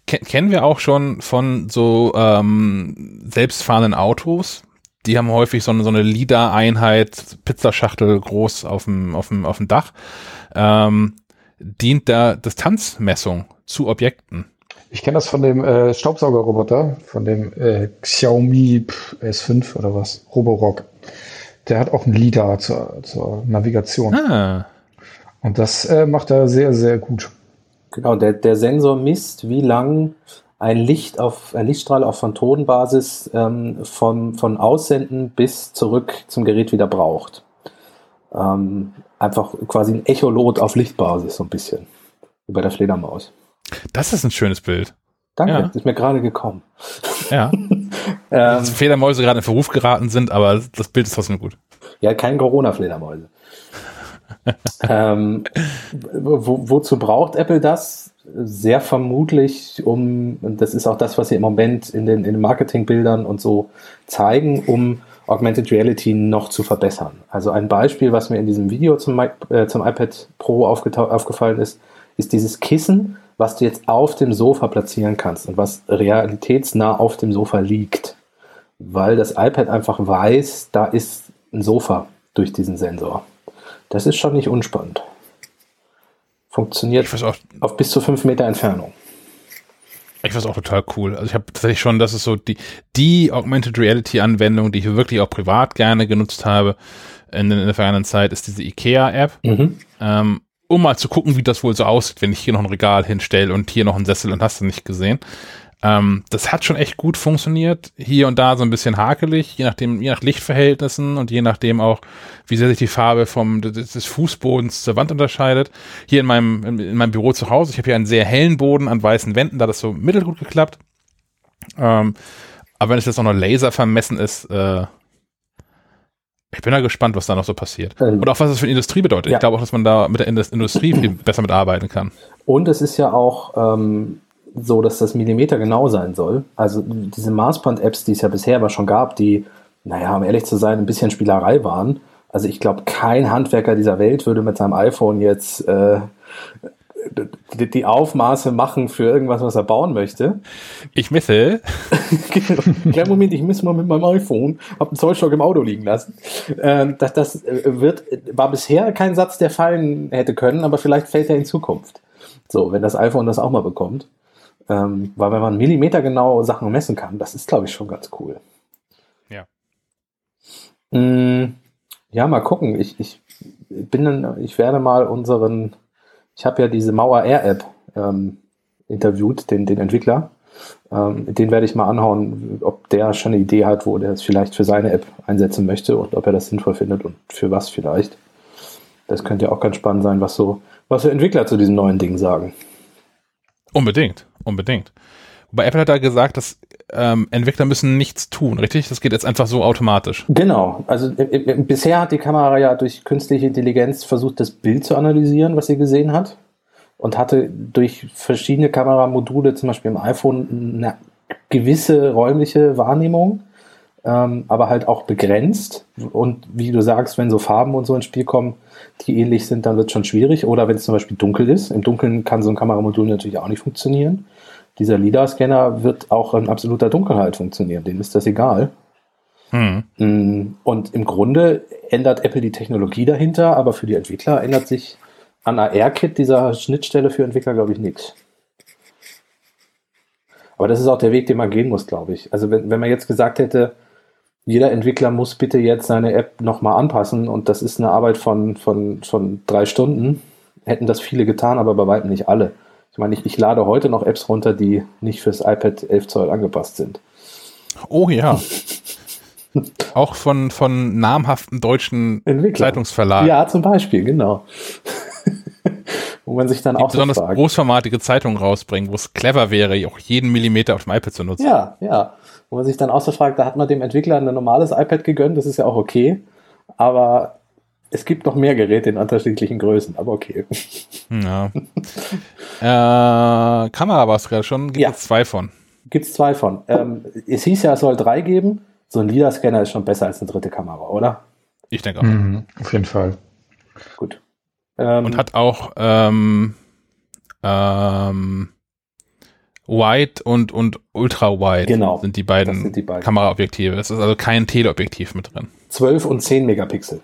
ken kennen wir auch schon von so ähm, selbstfahrenden Autos. Die haben häufig so eine, so eine LIDAR-Einheit, Pizzaschachtel groß auf dem, auf dem, auf dem Dach. Ähm, dient der Distanzmessung zu Objekten. Ich kenne das von dem äh, Staubsaugerroboter, von dem äh, Xiaomi pf, S5 oder was, Roborock. Der hat auch ein LIDAR zur, zur Navigation. Ah, Und das äh, macht er sehr, sehr gut. Genau, der, der Sensor misst, wie lang ein Licht auf ein Lichtstrahl auf Phantombasis ähm, von, von Aussenden bis zurück zum Gerät wieder braucht. Ähm, einfach quasi ein Echolot auf Lichtbasis, so ein bisschen. Wie bei der Fledermaus. das ist ein schönes Bild. Danke, Ja. ist mir gerade gekommen. Ja. Ähm, Fledermäuse gerade in Verruf geraten sind, aber das Bild ist trotzdem gut. ja, kein Corona-Fledermäuse. Ähm, wo, wozu braucht Apple das? Sehr vermutlich, um, und das ist auch das, was sie im Moment in den, in den Marketingbildern und so zeigen, um Augmented Reality noch zu verbessern. Also ein Beispiel, was mir in diesem Video zum, äh, zum iPad Pro aufgefallen ist, ist dieses Kissen, was du jetzt auf dem Sofa platzieren kannst und was realitätsnah auf dem Sofa liegt. Weil das iPad einfach weiß, da ist ein Sofa durch diesen Sensor. Das ist schon nicht unspannend. Funktioniert auch, auf bis zu fünf Meter Entfernung. ich weiß auch total cool. Also ich habe tatsächlich schon, das ist so die, die Augmented Reality Anwendung, die ich wirklich auch privat gerne genutzt habe in, in der vergangenen Zeit, ist diese IKEA App. Mhm. ähm, um mal zu gucken, wie das wohl so aussieht, wenn ich hier noch ein Regal hinstelle und hier noch einen Sessel und hast du nicht gesehen. Ähm, das hat schon echt gut funktioniert. Hier und da so ein bisschen hakelig, je nachdem, je nach Lichtverhältnissen und je nachdem auch, wie sehr sich die Farbe vom des, des Fußbodens zur Wand unterscheidet. Hier in meinem in, in meinem Büro zu Hause, ich habe hier einen sehr hellen Boden an weißen Wänden, da hat das so mittelgut geklappt. Ähm, aber wenn es jetzt auch noch Laser vermessen ist, äh, ich bin da gespannt, was da noch so passiert. Ähm, Und auch was das für die Industrie bedeutet. Ja. Ich glaube auch, dass man da mit der Indus- Industrie viel besser mitarbeiten kann. Und es ist ja auch ähm, so, dass das Millimeter genau sein soll. Also diese Maßband-Apps, die es ja bisher aber schon gab, die, naja, um ehrlich zu sein, ein bisschen Spielerei waren. Also ich glaube, kein Handwerker dieser Welt würde mit seinem iPhone jetzt äh, die, die Aufmaße machen für irgendwas, was er bauen möchte. Ich messe. Kleinen Moment, ich messe mal mit meinem iPhone, hab einen Zollstock im Auto liegen lassen. Ähm, das, das wird, war bisher kein Satz, der fallen hätte können, aber vielleicht fällt er in Zukunft. So, wenn das iPhone das auch mal bekommt. Ähm, weil wenn man Millimeter genau Sachen messen kann, das ist, glaube ich, schon ganz cool. Ja. Mm, ja, mal gucken. Ich, ich bin dann, ich werde mal unseren, ich habe ja diese Mauer Air App ähm, interviewt, den, den Entwickler. Ähm, den werde ich mal anhauen, ob der schon eine Idee hat, wo der es vielleicht für seine App einsetzen möchte und ob er das sinnvoll findet und für was vielleicht. Das könnte ja auch ganz spannend sein, was so, was so Entwickler zu diesem neuen Ding sagen. Unbedingt, unbedingt. Wobei Apple hat da gesagt, dass ähm, Entwickler müssen nichts tun, richtig? Das geht jetzt einfach so automatisch. Genau. Also äh, bisher hat die Kamera ja durch künstliche Intelligenz versucht, das Bild zu analysieren, was sie gesehen hat. Und hatte durch verschiedene Kameramodule, zum Beispiel im iPhone, eine gewisse räumliche Wahrnehmung, ähm, aber halt auch begrenzt. Und wie du sagst, wenn so Farben und so ins Spiel kommen, die ähnlich sind, dann wird es schon schwierig. Oder wenn es zum Beispiel dunkel ist. Im Dunkeln kann so ein Kameramodul natürlich auch nicht funktionieren dieser LIDAR-Scanner wird auch in absoluter Dunkelheit funktionieren. Dem ist das egal. Hm. Und im Grunde ändert Apple die Technologie dahinter, aber für die Entwickler ändert sich an AR-Kit dieser Schnittstelle für Entwickler, glaube ich, nichts. Aber das ist auch der Weg, den man gehen muss, glaube ich. Also wenn, wenn man jetzt gesagt hätte, jeder Entwickler muss bitte jetzt seine App nochmal anpassen und das ist eine Arbeit von, von, von drei Stunden, hätten das viele getan, aber bei weitem nicht alle. Ich meine, ich, ich lade heute noch Apps runter, die nicht fürs iPad 11 Zoll angepasst sind. Oh ja. Auch von, von namhaften deutschen Entwickler. Zeitungsverlagen. Ja, zum Beispiel, genau. Wo man sich dann die auch besonders so großformatige Zeitungen rausbringen, wo es clever wäre, auch jeden Millimeter auf dem iPad zu nutzen. Ja, ja. Wo man sich dann auch so fragt, da hat man dem Entwickler ein normales iPad gegönnt, das ist ja auch okay. Aber es gibt noch mehr Geräte in unterschiedlichen Größen, aber okay. Ja. äh, Kamera war es gerade schon, gibt es Ja. zwei von. Gibt es zwei von. Ähm, es hieß ja, es soll drei geben. So ein LIDAR-Scanner ist schon besser als eine dritte Kamera, oder? Ich denke auch. Mhm, auf jeden Fall. Gut. Ähm, Und hat auch ähm, ähm, Wide und, und Ultra Wide Genau, sind die beiden, das sind die beiden. Kameraobjektive. Es ist also kein Teleobjektiv mit drin. 12 und 10 Megapixel.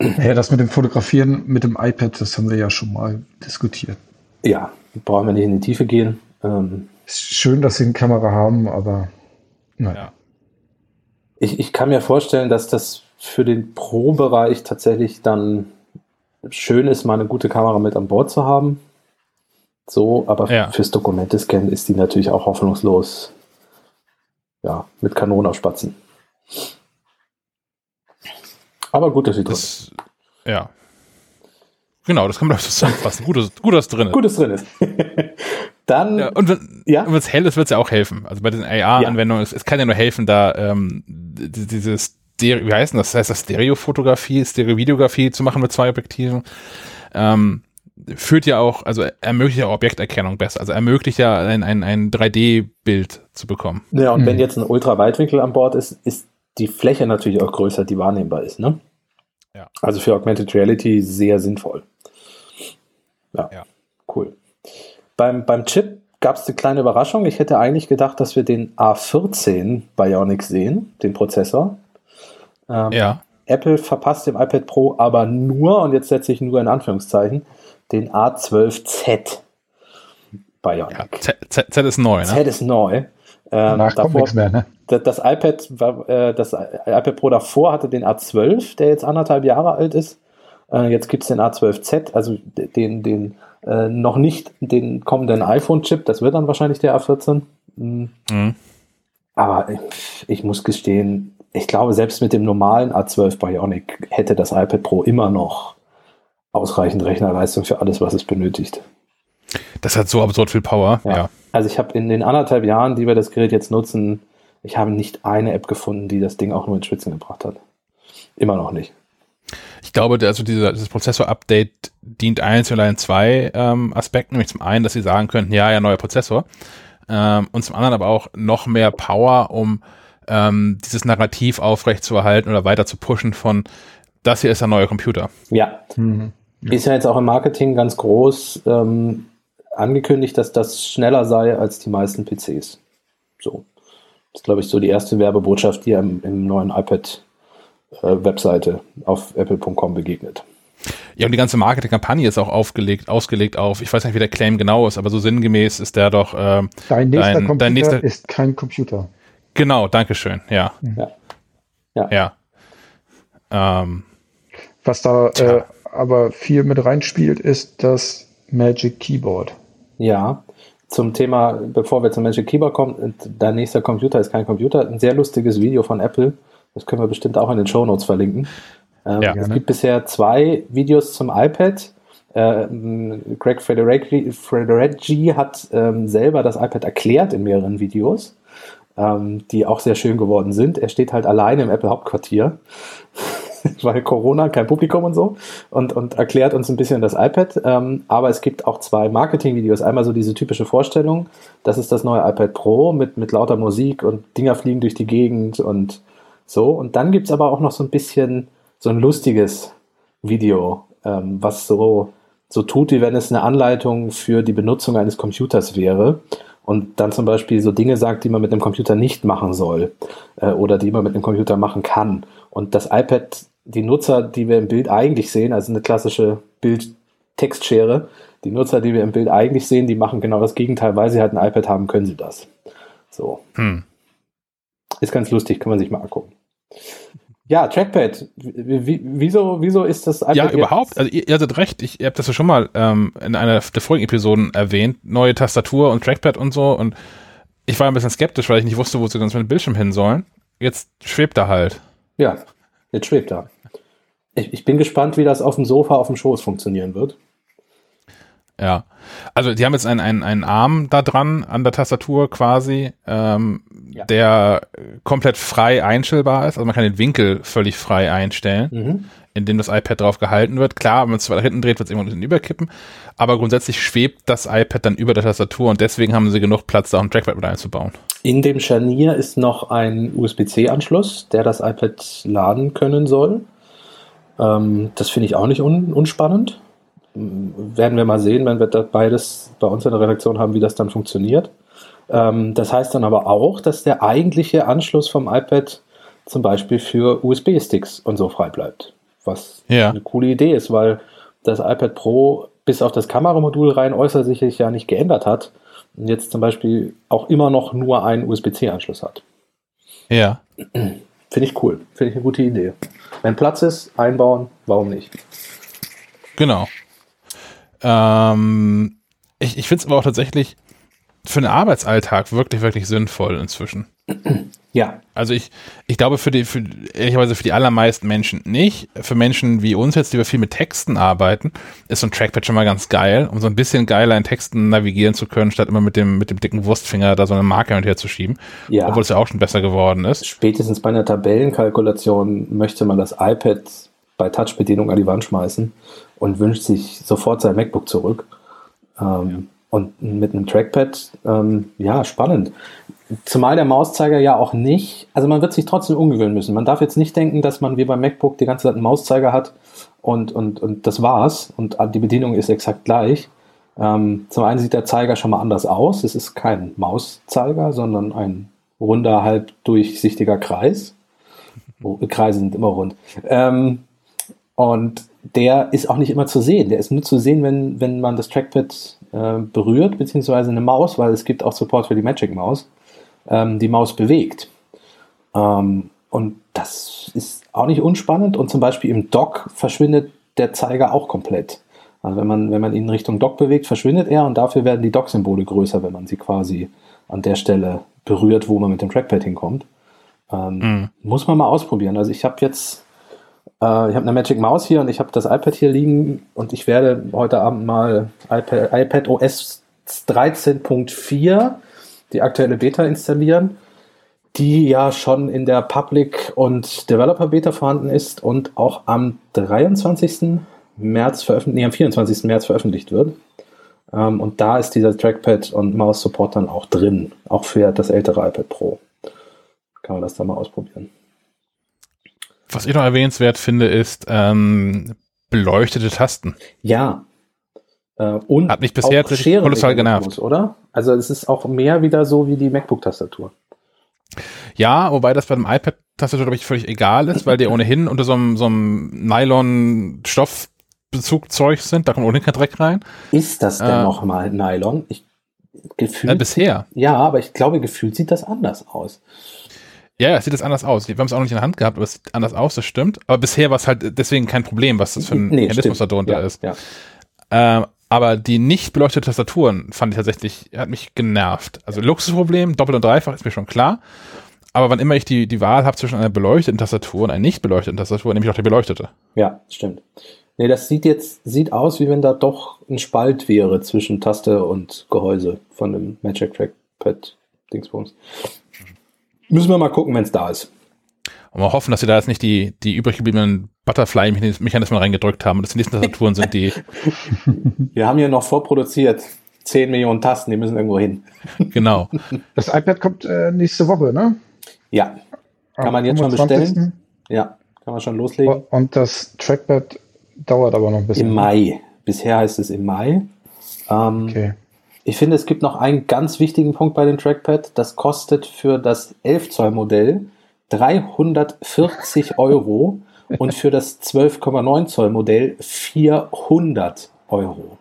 Ja, das mit dem Fotografieren mit dem iPad, das haben wir ja schon mal diskutiert. Ja, brauchen wir nicht in die Tiefe gehen. Ähm, Ist schön, dass sie eine Kamera haben, aber naja. Ja. ich, ich kann mir vorstellen, dass das für den Pro-Bereich tatsächlich dann schön ist, mal eine gute Kamera mit an Bord zu haben. So, aber Ja. fürs Dokumente-Scannen ist die natürlich auch hoffnungslos. Ja, mit Kanonen auf Spatzen. Aber gut, dass sie drin ist. Das, ja. Genau, das kann man doch zusammenfassen. Gut, dass- gut, dass drin ist. Gutes drin ist. Dann, Ja, und wenn Ja? wenn's hell ist, wird's ja auch helfen. Also bei den AR-Anwendungen, es, es kann ja nur helfen, da ähm, die- dieses Stereo, wie heißt das? Das heißt das Stereofotografie, Stereovideografie zu machen mit zwei Objektiven. Ähm, führt ja auch, also ermöglicht ja auch Objekterkennung besser. Also ermöglicht ja ein, ein, ein 3D-Bild zu bekommen. ja, und wenn Mhm. jetzt ein Ultraweitwinkel an Bord ist, ist die Fläche natürlich auch größer, die wahrnehmbar ist. Ne? Ja. Also für Augmented Reality sehr sinnvoll. Ja, Ja. cool. Beim, beim Chip gab es eine kleine Überraschung. Ich hätte eigentlich gedacht, dass wir den A14 Bionic sehen, den Prozessor. Ähm, Ja. Apple verpasst dem iPad Pro aber nur, und jetzt setze ich nur in Anführungszeichen, den A12Z Bionic. ja. Z, Z, Z ist neu, ne? Z ist neu. Ähm, Danach kommt davor, nichts mehr, ne? das, das iPad, äh, das iPad Pro davor hatte den A12, der jetzt anderthalb Jahre alt ist. Äh, jetzt gibt es den A12Z, also den, den äh, noch nicht den kommenden iPhone-Chip, das wird dann wahrscheinlich der A14. Mm, Mhm. Aber ich, ich muss gestehen, ich glaube, selbst mit dem normalen A12 Bionic hätte das iPad Pro immer noch ausreichend Rechnerleistung für alles, was es benötigt. Das hat so absurd viel Power. Ja. Ja. Also ich habe in den anderthalb Jahren, die wir das Gerät jetzt nutzen, ich habe nicht eine App gefunden, die das Ding auch nur in Schwitzen gebracht hat. Immer noch nicht. Ich glaube, also dieser, dieses Prozessor-Update dient eins oder in zwei ähm, Aspekten. Nämlich zum einen, dass sie sagen könnten, ja, ja, neuer Prozessor. Ähm, und zum anderen aber auch noch mehr Power, um ähm, dieses Narrativ aufrechtzuerhalten oder weiter zu pushen von, das hier ist ein neuer Computer. Ja, Mhm. Ist ja jetzt auch im Marketing ganz groß ähm, angekündigt, dass das schneller sei als die meisten PCs. So. Das ist, glaube ich, so die erste Werbebotschaft, die im, im neuen iPad-Webseite äh, auf apple.com begegnet. Ja, und die ganze Marketingkampagne ist auch aufgelegt, ausgelegt auf, ich weiß nicht, wie der Claim genau ist, aber so sinngemäß ist der doch. Äh, dein nächster dein, Computer dein nächster, ist kein Computer. Genau, Dankeschön, ja. Ja. Ja. ja. Ähm, Was da äh, aber viel mit reinspielt, ist das Magic Keyboard. Ja, zum Thema, bevor wir zum Magic Keyboard kommen, dein nächster Computer ist kein Computer, ein sehr lustiges Video von Apple. Das können wir bestimmt auch in den Show Notes verlinken. Ähm, ja, es gibt bisher zwei Videos zum iPad. Äh, Greg Federeggi hat ähm, selber das iPad erklärt in mehreren Videos, ähm, die auch sehr schön geworden sind. Er steht halt alleine im Apple Hauptquartier weil Corona, kein Publikum und so, und, und erklärt uns ein bisschen das iPad. Ähm, aber es gibt auch zwei Marketing-Videos. Einmal so diese typische Vorstellung, das ist das neue iPad Pro mit, mit lauter Musik und Dinger fliegen durch die Gegend und so. Und dann gibt es aber auch noch so ein bisschen so ein lustiges Video, ähm, was so, so tut, wie wenn es eine Anleitung für die Benutzung eines Computers wäre und dann zum Beispiel so Dinge sagt, die man mit einem Computer nicht machen soll äh, oder die man mit einem Computer machen kann. Und das iPad, die Nutzer, die wir im Bild eigentlich sehen, also eine klassische Bild-Textschere, die Nutzer, die wir im Bild eigentlich sehen, die machen genau das Gegenteil, weil sie halt ein iPad haben, können sie das. So. Hm. Ist ganz lustig, kann man sich mal angucken. Ja, Trackpad. Wie, wieso, wieso ist das iPad Ja, überhaupt. Also ihr, ihr hattet recht. Ich, ihr habt das ja schon mal ähm, in einer der vorigen Episoden erwähnt. Neue Tastatur und Trackpad und so. Und ich war ein bisschen skeptisch, weil ich nicht wusste, wo sie ganz mit dem Bildschirm hin sollen. Jetzt schwebt er halt. Ja, jetzt schwebt er. Ich, ich bin gespannt, wie das auf dem Sofa, auf dem Schoß funktionieren wird. Ja. Also die haben jetzt einen, einen, einen Arm da dran an der Tastatur quasi, ähm, ja. der komplett frei einstellbar ist. Also man kann den Winkel völlig frei einstellen, mhm. indem das iPad drauf gehalten wird. Klar, wenn man es weiter hinten dreht, wird es irgendwann überkippen. Aber grundsätzlich schwebt das iPad dann über der Tastatur und deswegen haben sie genug Platz, da auch ein Trackpad mit einzubauen. In dem Scharnier ist noch ein USB-C-Anschluss, der das iPad laden können soll. Ähm, das finde ich auch nicht un unspannend werden wir mal sehen, wenn wir das beides bei uns in der Redaktion haben, wie das dann funktioniert. Ähm, das heißt dann aber auch, dass der eigentliche Anschluss vom iPad zum Beispiel für USB-Sticks und so frei bleibt. Was ja. eine coole Idee ist, weil das iPad Pro bis auf das Kameramodul rein äußerlich ja nicht geändert hat und jetzt zum Beispiel auch immer noch nur einen USB-C-Anschluss hat. Ja. Finde ich cool. Finde ich eine gute Idee. Wenn Platz ist, einbauen, warum nicht? Genau. Ähm, ich ich finde es aber auch tatsächlich für den Arbeitsalltag wirklich, wirklich sinnvoll inzwischen. Ja. Also ich, ich glaube für die, für, ehrlicherweise für die allermeisten Menschen nicht. Für Menschen wie uns jetzt, die wir viel mit Texten arbeiten, ist so ein Trackpad schon mal ganz geil, um so ein bisschen geiler in Texten navigieren zu können, statt immer mit dem, mit dem dicken Wurstfinger da so eine Marke hin und her zu schieben. Ja. Obwohl es ja auch schon besser geworden ist. Spätestens bei einer Tabellenkalkulation möchte man das iPad bei Touch-Bedienung an die Wand schmeißen und wünscht sich sofort sein MacBook zurück. Ähm, ja. Und mit einem Trackpad, ähm, ja, spannend. Zumal der Mauszeiger ja auch nicht, also man wird sich trotzdem umgewöhnen müssen. Man darf jetzt nicht denken, dass man wie beim MacBook die ganze Zeit einen Mauszeiger hat und, und, und das war's und die Bedienung ist exakt gleich. Ähm, zum einen sieht der Zeiger schon mal anders aus. Es ist kein Mauszeiger, sondern ein runder, halb durchsichtiger Kreis. Oh, Kreise sind immer rund. Ähm, und der ist auch nicht immer zu sehen. Der ist nur zu sehen, wenn, wenn man das Trackpad äh, berührt, beziehungsweise eine Maus, weil es gibt auch Support für die Magic Maus, ähm, die Maus bewegt. Ähm, und das ist auch nicht unspannend. Und zum Beispiel im Dock verschwindet der Zeiger auch komplett. Also wenn man, wenn man ihn Richtung Dock bewegt, verschwindet er und dafür werden die Dock-Symbole größer, wenn man sie quasi an der Stelle berührt, wo man mit dem Trackpad hinkommt. Ähm, mhm. Muss man mal ausprobieren. Also ich habe jetzt ich habe eine Magic Mouse hier und ich habe das iPad hier liegen und ich werde heute Abend mal iPad, iPad OS 13.4, die aktuelle Beta installieren, die ja schon in der Public und Developer Beta vorhanden ist und auch am 23. März veröffentlicht, nee, am 24. März veröffentlicht wird. Ähm, und da ist dieser Trackpad und Mouse Support dann auch drin, auch für das ältere iPad Pro. Kann man das da mal ausprobieren. Was ich noch erwähnenswert finde, ist, ähm, beleuchtete Tasten. Ja. Äh, und Hat mich bisher kolossal genervt. Oder? Also es ist auch mehr wieder so wie die MacBook-Tastatur. Ja, wobei das bei dem iPad-Tastatur, glaube ich, völlig egal ist, weil die ohnehin unter so einem, so einem Nylon-Stoffbezugzeug sind. Da kommt ohnehin kein Dreck rein. Ist das denn Äh. nochmal Nylon? Ich, gefühlt, Äh, bisher. ja, aber ich glaube, gefühlt sieht das anders aus. Ja, ja, sieht das anders aus. Wir haben es auch noch nicht in der Hand gehabt, aber es sieht anders aus, das stimmt. Aber bisher war es halt deswegen kein Problem, was das für ein Mechanismus da drunter ja, ist. Ja. Ähm, aber die nicht beleuchteten Tastaturen fand ich tatsächlich, hat mich genervt. Also Luxusproblem, doppelt und dreifach ist mir schon klar. Aber wann immer ich die, die Wahl habe zwischen einer beleuchteten Tastatur und einer nicht beleuchteten Tastatur, nehme ich auch die beleuchtete. ja, stimmt. Nee, das sieht jetzt sieht aus, wie wenn da doch ein Spalt wäre zwischen Taste und Gehäuse von dem Magic Trackpad Dingsbums. Müssen wir mal gucken, wenn es da ist. Und wir hoffen, dass sie da jetzt nicht die, die übrig gebliebenen Butterfly-Mechanismen reingedrückt haben und dass die nächsten Tastaturen sind, die, Wir haben hier noch vorproduziert 10 Millionen Tasten, die müssen irgendwo hin. genau. Das iPad kommt äh, nächste Woche, ne? Ja, Kann Am man jetzt schon 25.. bestellen? ja, kann man schon loslegen. Und das Trackpad dauert aber noch ein bisschen. Im Mai. Bisher heißt es im Mai. Ähm, Okay. Ich finde, es gibt noch einen ganz wichtigen Punkt bei dem Trackpad. Das kostet für das 11 Zoll Modell 340 Euro und für das 12,9 Zoll Modell 400 Euro.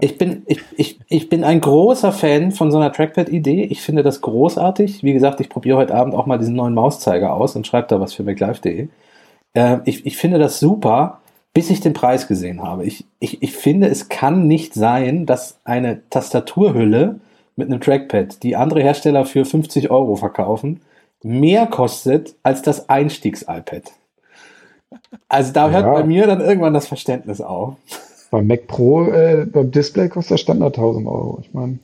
Ich bin, ich, ich, ich bin ein großer Fan von so einer Trackpad-Idee. Ich finde das großartig. Wie gesagt, ich probiere heute Abend auch mal diesen neuen Mauszeiger aus und schreibe da was für MacLive.de. Äh, ich, ich finde das super, bis ich den Preis gesehen habe. Ich, ich, ich finde, es kann nicht sein, dass eine Tastaturhülle mit einem Trackpad, die andere Hersteller für 50 Euro verkaufen, mehr kostet als das Einstiegs-iPad. Also da hört Ja. bei mir dann irgendwann das Verständnis auf. Beim Mac Pro, äh, beim Display kostet der Standard 1000 Euro. Ich meine,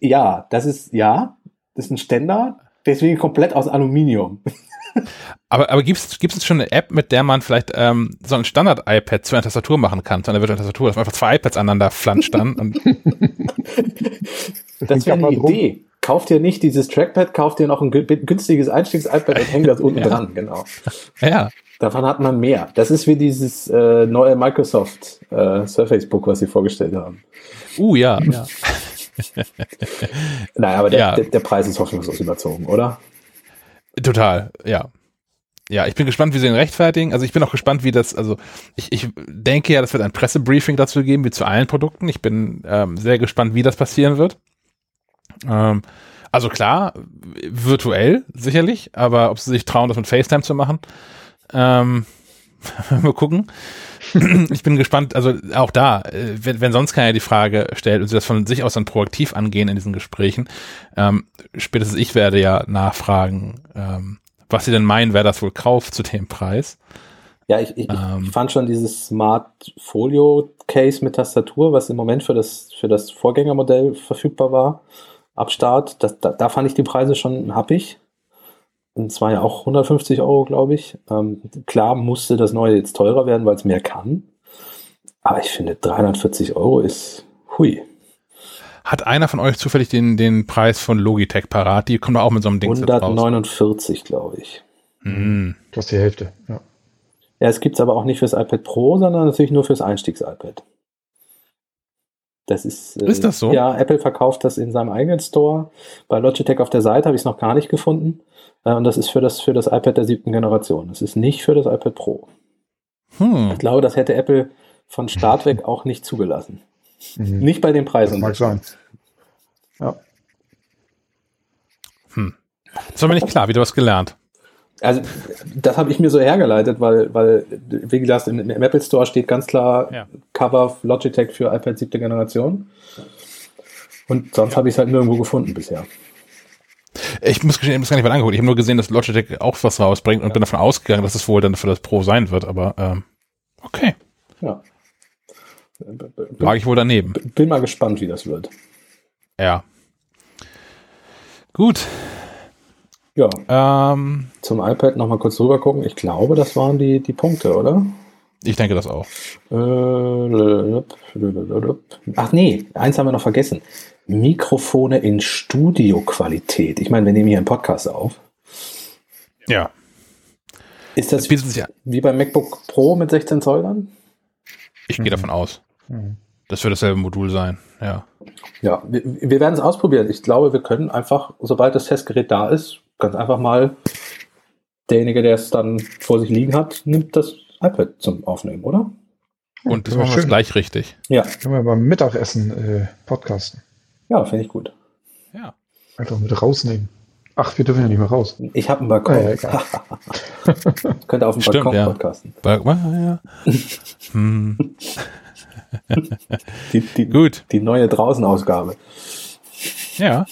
Ja, das ist, ja, das ist ein Ständer, deswegen komplett aus Aluminium. Aber, aber gibt es schon eine App, mit der man vielleicht ähm, so ein Standard-iPad zu einer Tastatur machen kann, zu einer virtuellen Tastatur, dass man einfach zwei iPads aneinander flanscht dann und Das wäre eine. Idee. Kauft ihr nicht dieses Trackpad, kauft ihr noch ein gü- günstiges Einstiegs-iPad und hängt das unten Ja. dran, genau. ja, Davon hat man mehr. Das ist wie dieses äh, neue Microsoft äh, Surface Book, was sie vorgestellt haben. uh, ja, ja. Naja, aber der, Ja. der, der Preis ist hoffnungslos überzogen, oder? Total, ja. Ja, ich bin gespannt, wie sie ihn rechtfertigen. Also ich bin auch gespannt, wie das, also ich, ich denke ja, das wird ein Pressebriefing dazu geben, wie zu allen Produkten. Ich bin ähm, sehr gespannt, wie das passieren wird. Ähm, also klar, virtuell sicherlich, aber ob sie sich trauen, das mit FaceTime zu machen, ähm, mal gucken. Ich bin gespannt, also auch da, äh, wenn, wenn sonst keiner die Frage stellt und sie das von sich aus dann proaktiv angehen in diesen Gesprächen, ähm, spätestens ich werde ja nachfragen, ähm, was sie denn meinen, wer das wohl kauft zu dem Preis. Ja, ich, ich, Ähm. ich fand schon dieses Smart Folio Case mit Tastatur, was im Moment für das, für das Vorgängermodell verfügbar war, ab Start, das, da, da fand ich die Preise schon happig. Und zwar ja auch 150 Euro, glaube ich. Ähm, klar musste das neue jetzt teurer werden, weil es mehr kann. Aber ich finde 340 Euro ist hui. Hat einer von euch zufällig den, den Preis von Logitech parat? Die kommen auch mit so einem Ding jetzt raus. 149, glaube ich. Hm. du hast die Hälfte. Ja. Ja, es gibt es aber auch nicht fürs iPad Pro, sondern natürlich nur fürs Einstiegs-iPad. Das ist, äh, Ist das so? Ja, Apple verkauft das in seinem eigenen Store. Bei Logitech auf der Seite habe ich es noch gar nicht gefunden. Äh, und das ist für das, für das iPad der siebten Generation. Das ist nicht für das iPad Pro. Hm. Ich glaube, das hätte Apple von Start weg auch nicht zugelassen. Mhm. Nicht bei den Das Preisen. mag sein. Ja. Das war mir nicht klar, wie du was gelernt. Also, das habe ich mir so hergeleitet, weil, weil, wie gesagt, im, im Apple Store steht ganz klar Ja. Cover Logitech für iPad siebte Generation. Und sonst habe ich es halt nirgendwo gefunden bisher. Ich muss gestehen, ich habe das gar nicht mal angeguckt. Ich habe nur gesehen, dass Logitech auch was rausbringt und bin davon ausgegangen, dass es wohl dann für das Pro sein wird. Aber ähm, okay, Ja. lag ich wohl daneben. Bin mal gespannt, wie das wird. Ja. Gut. Ja, Ähm, zum iPad nochmal kurz drüber gucken. Ich glaube, das waren die, die Punkte, oder? ich denke das auch. Äh, Ach nee, eins haben wir noch vergessen. Mikrofone in Studioqualität. Ich meine, wir nehmen hier einen Podcast auf. Ja. Ist das bietet sich, wie beim MacBook Pro mit 16 Zoll dann? ich gehe davon aus. Mhm. Das wird dasselbe Modul sein, ja. Ja, wir, wir werden es ausprobieren. Ich glaube, wir können einfach, sobald das Testgerät da ist, ganz einfach mal derjenige, der es dann vor sich liegen hat, nimmt das iPad zum Aufnehmen, oder? Und das Ja, machen wir gleich richtig. Ja, Können wir beim Mittagessen äh, podcasten. Ja, finde ich gut. Ja. Einfach mit rausnehmen. Ach, wir dürfen ja nicht mehr raus. Ich habe einen Balkon. Ah, ja. Könnte auf dem Stimmt, Balkon ja. podcasten. Ba- ja. hm, Die, die, gut, die neue Draußenausgabe. ja.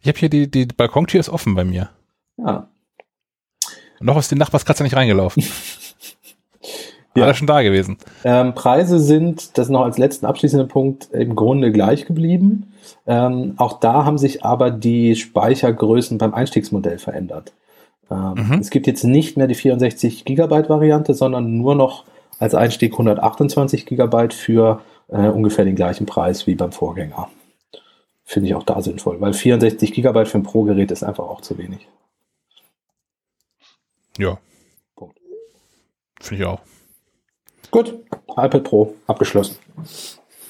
Ich habe hier die, die Balkontür ist offen bei mir. Ja. Und noch ist die Nachbarskatze nicht reingelaufen. Ja. War da schon da gewesen. Ähm, Preise sind, das noch als letzten abschließenden Punkt, im Grunde gleich geblieben. Ähm, auch da haben sich aber die Speichergrößen beim Einstiegsmodell verändert. Ähm, Mhm. Es gibt jetzt nicht mehr die 64 Gigabyte Variante, sondern nur noch als Einstieg 128 Gigabyte für äh, ungefähr den gleichen Preis wie beim Vorgänger. Finde ich auch da sinnvoll, weil 64 Gigabyte für ein Pro-Gerät ist einfach auch zu wenig. Ja. Finde ich auch. Gut, iPad Pro abgeschlossen.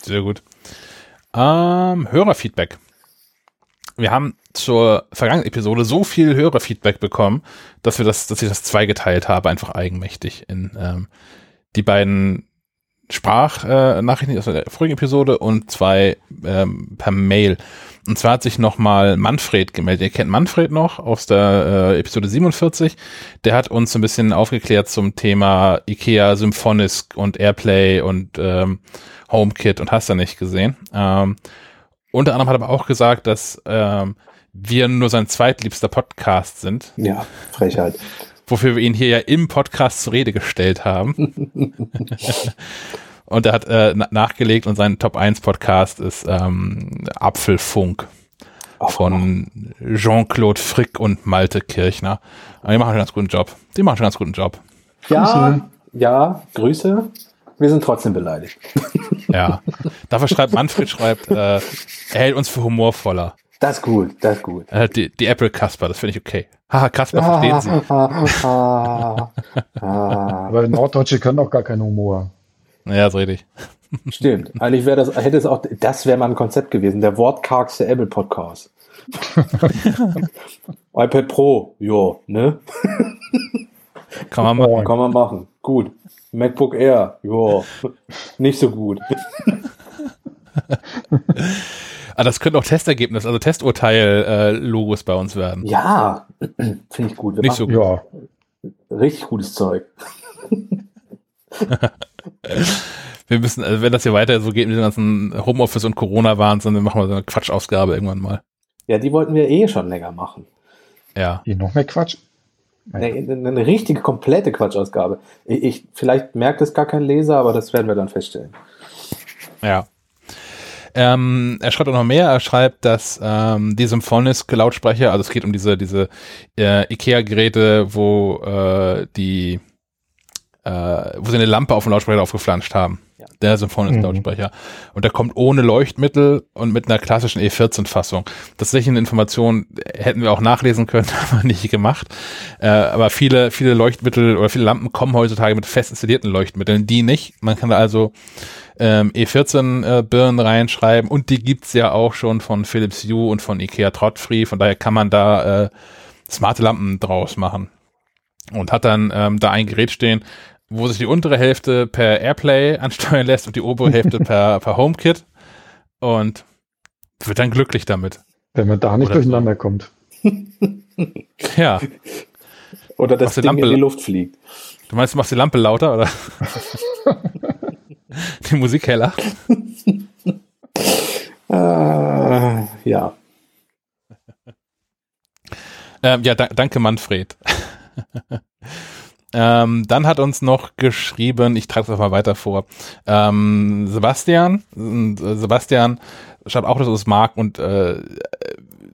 Sehr gut. Ähm, Hörerfeedback. Wir haben zur vergangenen Episode so viel Hörerfeedback bekommen, dass wir das, dass ich das zweigeteilt habe, einfach eigenmächtig in ähm, die beiden Sprachnachrichten äh, aus der vorigen Episode und zwei ähm, per Mail. Und zwar hat sich nochmal Manfred gemeldet. Ihr kennt Manfred noch aus der äh, Episode 47. Der hat uns ein bisschen aufgeklärt zum Thema IKEA Symphonisk und Airplay und ähm, HomeKit und hast du nicht gesehen. Ähm, unter anderem hat er aber auch gesagt, dass ähm, wir nur sein zweitliebster Podcast sind, Ja, Frechheit. Wofür wir ihn hier ja im Podcast zur Rede gestellt haben. und er hat äh, na- nachgelegt und sein Top 1 Podcast ist ähm, Apfelfunk von Jean-Claude Frick und Malte Kirchner. Aber die machen einen ganz guten Job. Die machen einen ganz guten Job. Ja, ja, Grüße. Wir sind trotzdem beleidigt. Ja. Dafür schreibt Manfred, schreibt, äh, er hält uns für humorvoller. Das ist gut, das ist gut. Äh, die, die Apple Kasper, das finde ich okay. Haha, Kasper, verstehen Sie. Aber Norddeutsche können auch gar keinen Humor. Ja, ist richtig. stimmt. Eigentlich wäre das, hätte es auch, das wäre mal ein Konzept gewesen. Der wortkargste Apple Podcast. iPad Pro, jo, ne? Kann man mal. Kann man machen. Gut. MacBook Air, jo, nicht so gut. Ah, das könnte auch Testergebnis, also Testurteil-Logos bei uns werden. Ja, finde ich gut. Wir Nicht so machen Ja, richtig gutes Zeug. Wir müssen, also wenn das hier weiter so geht mit dem ganzen Homeoffice und Corona-Wahnsinn, dann machen wir so eine Quatschausgabe irgendwann mal. Ja, die wollten wir eh schon länger machen. Ja. hier noch mehr Quatsch. Eine, eine, eine richtige, komplette Quatschausgabe. Ich, ich, vielleicht merkt es gar kein Leser, aber das werden wir dann feststellen. Ja. Ähm, er schreibt auch noch mehr. Er schreibt, dass ähm, die Symphonisk Lautsprecher, also es geht um diese diese äh, IKEA-Geräte, wo äh, die äh, wo sie eine Lampe auf den Lautsprecher aufgeflanscht haben. Ja. Der Symphonisk Lautsprecher. Und der kommt ohne Leuchtmittel und mit einer klassischen E14-Fassung. Das ist sicher eine Information, hätten wir auch nachlesen können, haben wir nicht gemacht. Äh, aber viele, viele Leuchtmittel oder viele Lampen kommen heutzutage mit fest installierten Leuchtmitteln, die nicht. Man kann da also ähm, E14-Birnen reinschreiben und die gibt's ja auch schon von Philips Hue und von Ikea Trotfree, von daher kann man da äh, smarte Lampen draus machen. Und hat dann ähm, da ein Gerät stehen, wo sich die untere Hälfte per Airplay ansteuern lässt und die obere Hälfte per, per HomeKit und wird dann glücklich damit. Wenn man da nicht Oder durcheinander kommt. Ja, Oder das Ding Lampe- in die Luft fliegt. du meinst, du machst die Lampe lauter oder? die Musik heller? Äh, ja. Ähm, ja, da, danke Manfred. Ähm, dann hat uns noch geschrieben, ich trage das mal weiter vor, ähm, Sebastian. Und, äh, Sebastian schreibt auch, dass er es mag und äh,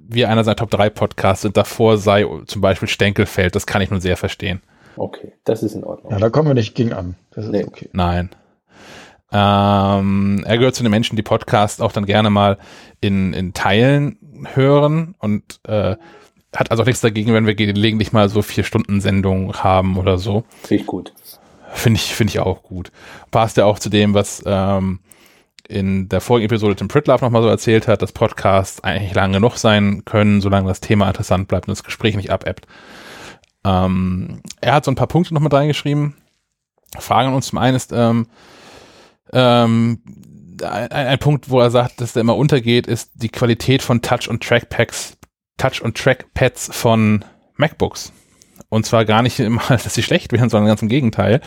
wir einer seiner Top 3 Podcasts sind. Davor sei zum Beispiel Stenkelfeld, das kann ich nun sehr verstehen. Okay, das ist in Ordnung. Ja, da kommen wir nicht gegen an. Das ist Nee. okay. Nein. Ähm, er gehört zu den Menschen, die Podcasts auch dann gerne mal in, in Teilen hören und äh, hat also nichts dagegen, wenn wir gelegentlich mal so vier Stunden Sendung haben oder so. Finde ich gut. Finde ich, finde ich auch gut. Passt ja auch zu dem, was ähm, in der vorigen Episode Tim Pritlove nochmal so erzählt hat, dass Podcasts eigentlich lang genug sein können, solange das Thema interessant bleibt und das Gespräch nicht abebbt. Ähm, er hat so ein paar Punkte noch mit reingeschrieben. Fragen uns zum einen ist, ähm, ähm, ein, ein, Punkt, wo er sagt, dass der immer untergeht, ist die Qualität von Touch- und Trackpads, Touch- und Trackpads von MacBooks. Und zwar gar nicht immer, dass sie schlecht wären, sondern ganz im Gegenteil,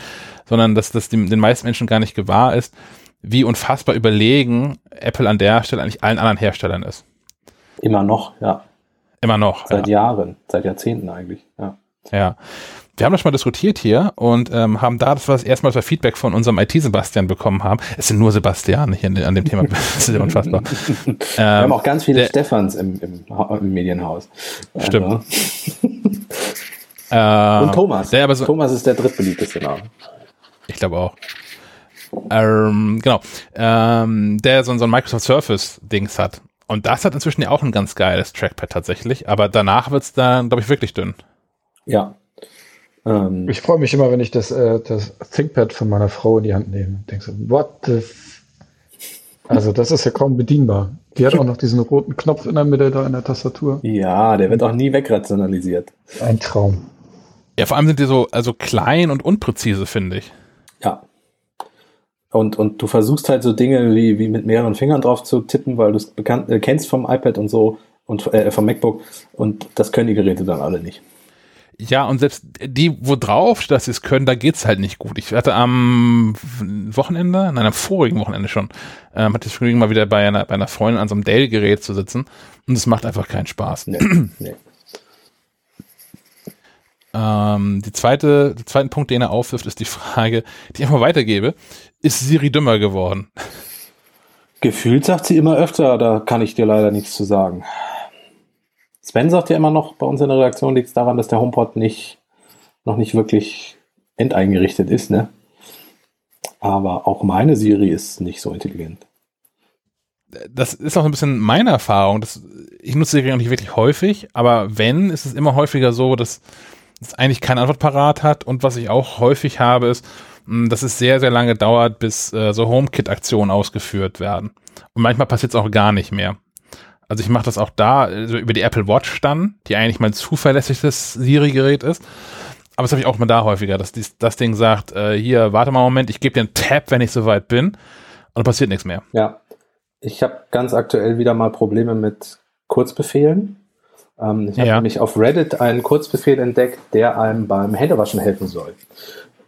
sondern dass das dem, den meisten Menschen gar nicht gewahr ist, wie unfassbar überlegen Apple an der Stelle eigentlich allen anderen Herstellern ist. Immer noch, ja. Immer noch. Seit ja. Jahren, seit Jahrzehnten eigentlich, ja. Ja. Wir haben das mal diskutiert hier und ähm, haben da, das war das erste Mal, Feedback von unserem IT-Sebastian bekommen haben. Es sind nur Sebastian hier an dem Thema. Das ist ja unfassbar. wir ähm, haben auch ganz viele der, Stefans im, im, im Medienhaus. Stimmt. Also. äh, und Thomas. Der so, Thomas ist der drittbeliebteste Name. Ich glaube auch. Ähm, genau. Ähm, der so, so ein Microsoft Surface-Dings hat. Und das hat inzwischen ja auch ein ganz geiles Trackpad tatsächlich, aber danach wird es dann, glaube ich, wirklich dünn. Ja. Ähm, ich freue mich immer, wenn ich das, äh, das ThinkPad von meiner Frau in die Hand nehme. Denkst so, what the also das ist ja kaum bedienbar. Die hat auch noch diesen roten Knopf in der Mitte da in der Tastatur. Ja, der wird auch nie wegrationalisiert. Ein Traum. Ja, vor allem sind die so also klein und unpräzise, finde ich. Ja. Und, und du versuchst halt so Dinge wie, wie mit mehreren Fingern drauf zu tippen, weil du es äh, kennst vom iPad und so und äh, vom MacBook und das können die Geräte dann alle nicht. Ja, und selbst die, wo drauf dass sie es können, da geht's halt nicht gut. Ich hatte am Wochenende, nein, am vorigen Wochenende schon, ähm, hatte ich Vergnügen, mal wieder bei einer, bei einer Freundin an so einem Dell-Gerät zu sitzen und es macht einfach keinen Spaß. Nee, nee. Ähm, die zweite, der zweite Punkt, den er aufwirft, ist die Frage, die ich einfach weitergebe. Ist Siri dümmer geworden? Gefühlt sagt sie immer öfter, da kann ich dir leider nichts zu sagen. Sven sagt ja immer noch, bei uns in der Redaktion liegt es daran, dass der HomePod nicht, noch nicht wirklich enteingerichtet ist, ne? Aber auch meine Siri ist nicht so intelligent. Das ist auch ein bisschen meine Erfahrung. Das, ich nutze Siri auch nicht wirklich häufig, aber wenn, ist es immer häufiger so, dass es eigentlich keine Antwort parat hat. Und was ich auch häufig habe, ist, hm, dass es sehr, sehr lange dauert, bis äh, so HomeKit-Aktionen ausgeführt werden. Und manchmal passiert es auch gar nicht mehr. Also ich mache das auch da also über die Apple Watch dann, die eigentlich mein zuverlässiges Siri-Gerät ist. Aber das habe ich auch mal da häufiger, dass dies, das Ding sagt, äh, hier, warte mal einen Moment, ich gebe dir einen Tab, wenn ich soweit bin. Und passiert nichts mehr. Ja. Ich habe ganz aktuell wieder mal Probleme mit Kurzbefehlen. Ähm, ich habe ja. nämlich auf Reddit einen Kurzbefehl entdeckt, der einem beim Händewaschen helfen soll.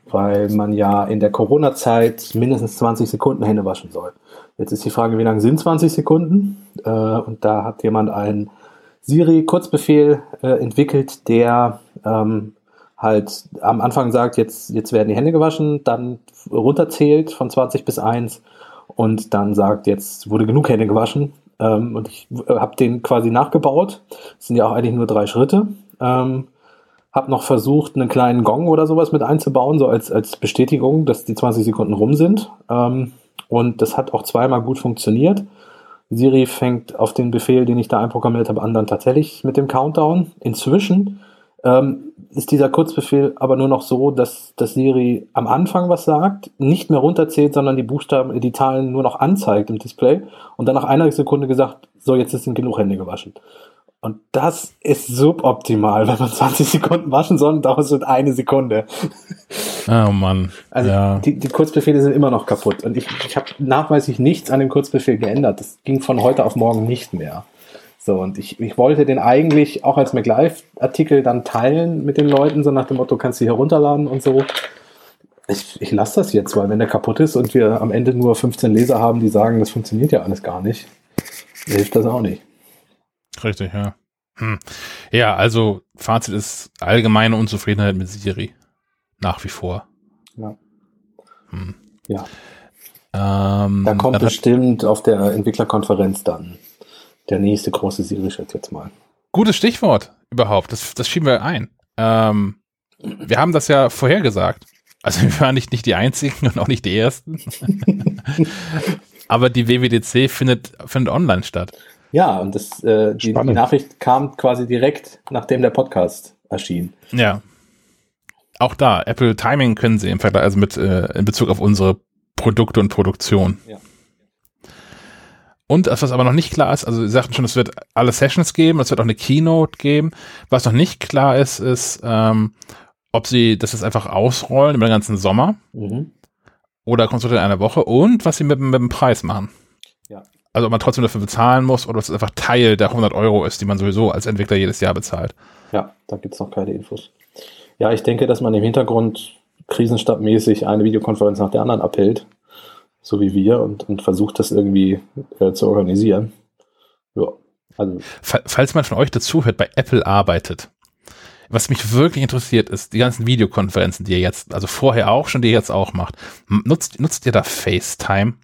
Weil man ja in der Corona-Zeit mindestens 20 Sekunden Hände waschen soll. Jetzt ist die Frage, wie lang sind 20 Sekunden? Äh, und da hat jemand einen Siri-Kurzbefehl äh, entwickelt, der ähm, halt am Anfang sagt, jetzt, jetzt werden die Hände gewaschen, dann runterzählt von 20 bis 1 und dann sagt, jetzt wurde genug Hände gewaschen. Ähm, und ich habe den quasi nachgebaut. Das sind ja auch eigentlich nur drei Schritte. Ähm, habe noch versucht, einen kleinen Gong oder sowas mit einzubauen, so als, als Bestätigung, dass die 20 Sekunden rum sind. Ähm, und das hat auch zweimal gut funktioniert. Siri fängt auf den Befehl, den ich da einprogrammiert habe, an dann tatsächlich mit dem Countdown. Inzwischen ähm, ist dieser Kurzbefehl aber nur noch so, dass, dass Siri am Anfang was sagt, nicht mehr runterzählt, sondern die Buchstaben, die Zahlen nur noch anzeigt im Display und dann nach einer Sekunde gesagt, so jetzt sind genug Hände gewaschen. Und das ist suboptimal. Wenn man 20 Sekunden waschen soll, dauert es eine Sekunde. Oh Mann. Also ja. die, die Kurzbefehle sind immer noch kaputt. Und ich, ich habe nachweislich nichts an dem Kurzbefehl geändert. Das ging von heute auf morgen nicht mehr. So, und ich, ich wollte den eigentlich auch als MacLive-Artikel dann teilen mit den Leuten, so nach dem Motto, kannst du hier runterladen und so. Ich, ich lasse das jetzt, weil wenn der kaputt ist und wir am Ende nur 15 Leser haben, die sagen, das funktioniert ja alles gar nicht, hilft das auch nicht. Richtig, ja. Hm. Ja, also Fazit ist allgemeine Unzufriedenheit mit Siri. Nach wie vor. Ja. Hm. Ja. Ähm, da kommt bestimmt auf der Entwicklerkonferenz dann der nächste große Siri-Schritt jetzt mal. Gutes Stichwort überhaupt. Das, das schieben wir ein. Ähm, wir haben das ja vorhergesagt. Also wir waren nicht, nicht die Einzigen und auch nicht die Ersten. Aber die WWDC findet, findet online statt. Ja, und das, äh, die, die Nachricht kam quasi direkt, nachdem der Podcast erschien. Ja. Auch da, Apple Timing können sie im Vergleich, also mit äh, in Bezug auf unsere Produkte und Produktion. Ja. Und was aber noch nicht klar ist, also Sie sagten schon, es wird alle Sessions geben, es wird auch eine Keynote geben. Was noch nicht klar ist, ist, ähm, ob Sie das jetzt einfach ausrollen über den ganzen Sommer mhm. oder kommt es in einer Woche und was Sie mit, mit dem Preis machen. Also ob man trotzdem dafür bezahlen muss oder ob es einfach Teil der 100 Euro ist, die man sowieso als Entwickler jedes Jahr bezahlt. Ja, da gibt es noch keine Infos. Ja, ich denke, dass man im Hintergrund krisenstabmäßig eine Videokonferenz nach der anderen abhält so wie wir, und, und versucht das irgendwie äh, zu organisieren. Ja, also. Falls man von euch dazuhört, bei Apple arbeitet, was mich wirklich interessiert, ist die ganzen Videokonferenzen, die ihr jetzt, also vorher auch schon, die ihr jetzt auch macht. Nutzt, nutzt ihr da FaceTime?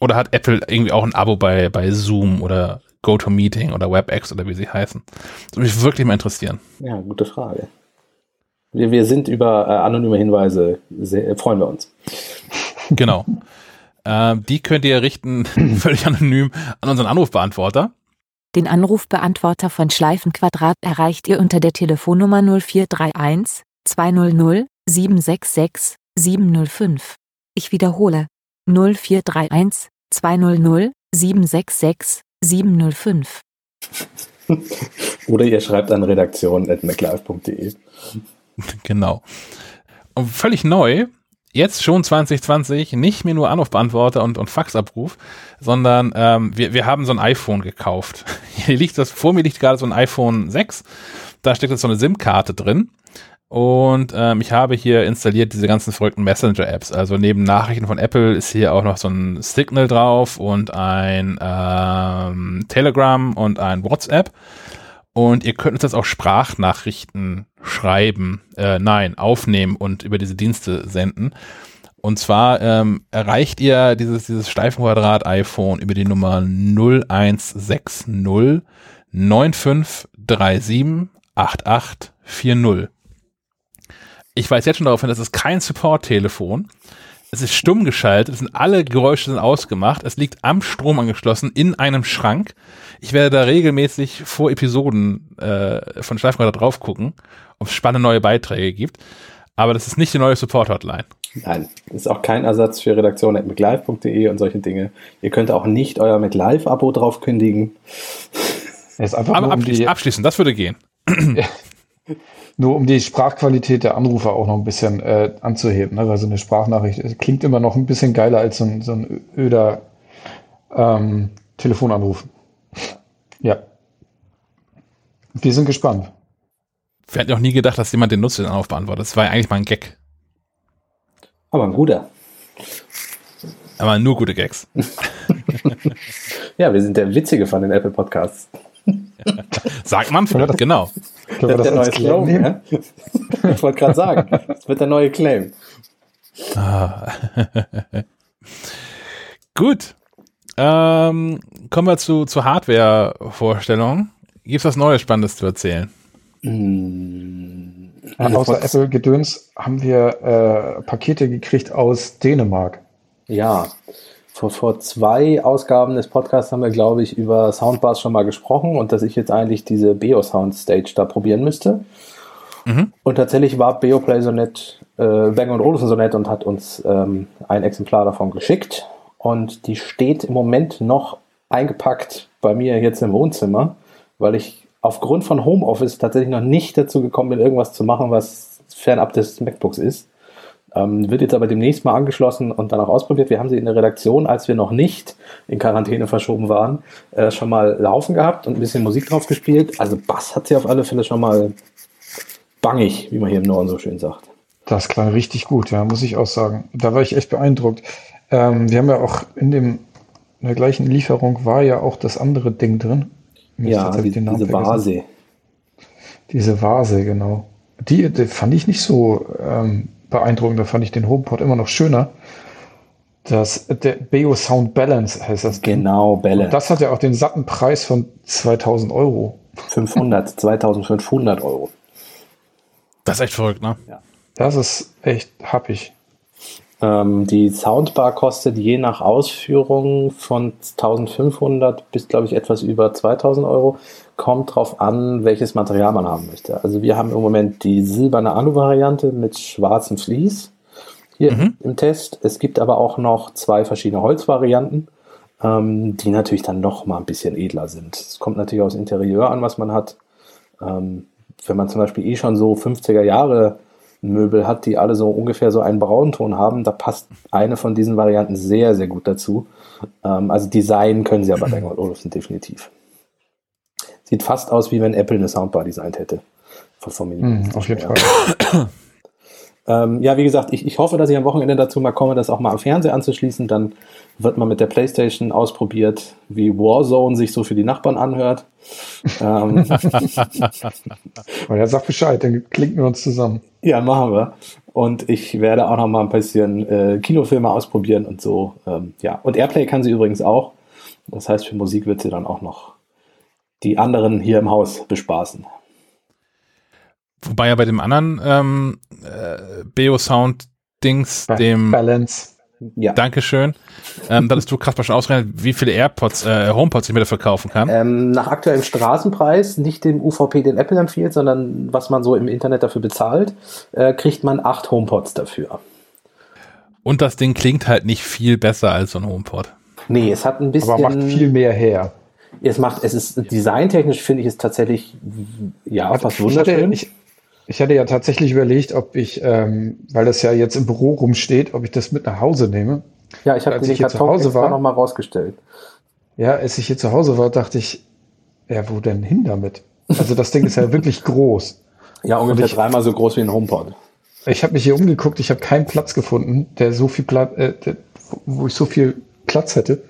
Oder hat Apple irgendwie auch ein Abo bei, bei Zoom oder GoToMeeting oder WebEx oder wie sie heißen? Das würde mich wirklich mal interessieren. Ja, gute Frage. Wir, wir sind über äh, anonyme Hinweise, sehr, freuen wir uns. Genau. äh, die könnt ihr richten, völlig anonym, an unseren Anrufbeantworter. Den Anrufbeantworter von Schleifenquadrat erreicht ihr unter der Telefonnummer 0431 200 766 705. Ich wiederhole 0431 200 766 705. Oder ihr schreibt an redaktion.maclife.de. Genau. Und völlig neu jetzt schon 2020 nicht mehr nur Anrufbeantworter und, und Faxabruf, sondern ähm, wir, wir haben so ein iPhone gekauft. Hier liegt das, vor mir liegt gerade so ein iPhone 6. Da steckt jetzt so eine SIM-Karte drin. Und ähm, ich habe hier installiert diese ganzen verrückten Messenger-Apps. Also neben Nachrichten von Apple ist hier auch noch so ein Signal drauf und ein ähm, Telegram und ein WhatsApp. Und ihr könnt uns jetzt auch Sprachnachrichten schreiben, äh, nein, aufnehmen und über diese Dienste senden. Und zwar ähm, erreicht ihr dieses, dieses Steifenquadrat iPhone über die Nummer 0160 9537 8840. Ich weiß jetzt schon darauf hin, das ist kein Support-Telefon. Es ist stumm geschaltet, es sind alle Geräusche sind ausgemacht, es liegt am Strom angeschlossen in einem Schrank. Ich werde da regelmäßig vor Episoden äh, von Schleifenreiter drauf gucken, ob es spannende neue Beiträge gibt. Aber das ist nicht die neue Support-Hotline. Nein, ist auch kein Ersatz für redaktion.mclive.de und solche Dinge. Ihr könnt auch nicht euer McLive-Abo drauf kündigen. ist einfach Aber abschließen, um abschließen, das würde gehen. Nur um die Sprachqualität der Anrufer auch noch ein bisschen äh, anzuheben, ne? weil so eine Sprachnachricht klingt immer noch ein bisschen geiler als so ein, so ein öder ähm, Telefonanruf. Ja. Wir sind gespannt. Wir hatten auch nie gedacht, dass jemand den nutzt, den Anrufbeantworter. Das war ja eigentlich mal ein Gag. Aber ein guter. Aber nur gute Gags. ja, wir sind der Witzige von den Apple Podcasts. Sagt man vielleicht, genau. Das wird der neue Claim nehmen? Ich wollte gerade sagen, das wird der neue Claim. Ah. Gut. Ähm, kommen wir zu, zu Hardware-Vorstellungen. Gibt es was Neues Spannendes zu erzählen? Hm. außer Apple-Gedöns haben wir äh, Pakete gekriegt aus Dänemark. Ja, vor, vor zwei Ausgaben des Podcasts haben wir, glaube ich, über Soundbars schon mal gesprochen und dass ich jetzt eigentlich diese Beo Sound Stage da probieren müsste. Mhm. Und tatsächlich war Beoplay so nett, äh, Bang und Olufsen so nett und hat uns ähm, ein Exemplar davon geschickt. Und die steht im Moment noch eingepackt bei mir jetzt im Wohnzimmer, weil ich aufgrund von Homeoffice tatsächlich noch nicht dazu gekommen bin, irgendwas zu machen, was fernab des MacBooks ist. Ähm, wird jetzt aber demnächst mal angeschlossen und dann auch ausprobiert. Wir haben sie in der Redaktion, als wir noch nicht in Quarantäne verschoben waren, äh, schon mal laufen gehabt und ein bisschen Musik drauf gespielt. Also Bass hat sie auf alle Fälle schon mal bangig, wie man hier im Norden so schön sagt. Das klang richtig gut, ja, muss ich auch sagen. Da war ich echt beeindruckt. Ähm, wir haben ja auch in dem in der gleichen Lieferung war ja auch das andere Ding drin. Mir ja, die, diese Vase. Diese Vase, genau. Die, die fand ich nicht so ähm, beeindruckend. Da fand ich den HomePod immer noch schöner. Das, der Beo Sound Balance heißt das. Genau, Balance. Und das hat ja auch den satten Preis von 2000 Euro. 500, 2500 Euro. Das ist echt verrückt, ne? Ja. Das ist echt happig. Ähm, die Soundbar kostet je nach Ausführung von 1500 bis, glaube ich, etwas über 2000 Euro. Kommt drauf an, welches Material man haben möchte. Also wir haben im Moment die silberne Alu-Variante mit schwarzem Vlies hier mhm. im Test. Es gibt aber auch noch zwei verschiedene Holzvarianten, ähm, die natürlich dann noch mal ein bisschen edler sind. Es kommt natürlich aus Interieur an, was man hat. Ähm, wenn man zum Beispiel eh schon so 50er Jahre Möbel hat, die alle so ungefähr so einen Braunton haben, da passt eine von diesen Varianten sehr, sehr gut dazu. Ähm, also Design können sie aber bei Olufsen definitiv. Sieht fast aus, wie wenn Apple eine Soundbar designt hätte. Von mm, auf jeden Fall. Ähm, ja, wie gesagt, ich, ich hoffe, dass ich am Wochenende dazu mal komme, das auch mal am Fernseher anzuschließen. Dann wird man mit der Playstation ausprobiert, wie Warzone sich so für die Nachbarn anhört. ähm. er sagt Bescheid, dann klinken wir uns zusammen. Ja, machen wir. Und ich werde auch noch mal ein bisschen äh, Kinofilme ausprobieren und so. Ähm, ja, und Airplay kann sie übrigens auch. Das heißt, für Musik wird sie dann auch noch die anderen hier im Haus bespaßen. Wobei ja bei dem anderen ähm, äh, Beo-Sound-Dings, dem Balance. Ja. Dankeschön. Ähm, da hast du krass mal schon ausgerechnet, wie viele AirPods, äh, HomePods ich mir dafür kaufen kann. Ähm, nach aktuellem Straßenpreis, nicht dem UVP, den Apple empfiehlt, sondern was man so im Internet dafür bezahlt, äh, kriegt man acht HomePods dafür. Und das Ding klingt halt nicht viel besser als so ein HomePod. Nee, es hat ein bisschen. Aber macht viel mehr her. Es macht, es ist designtechnisch finde ich es tatsächlich, ja, was wunderschön. Ich, ich hatte ja tatsächlich überlegt, ob ich, ähm, weil das ja jetzt im Büro rumsteht, ob ich das mit nach Hause nehme. Ja, ich habe den hier zu Hause war noch mal rausgestellt. Ja, als ich hier zu Hause war, dachte ich, ja, wo denn hin damit? Also das Ding ist ja wirklich groß. Ja, ungefähr ich, dreimal so groß wie ein HomePod. Ich habe mich hier umgeguckt, ich habe keinen Platz gefunden, der so viel Platz, äh, der, wo ich so viel Platz hätte.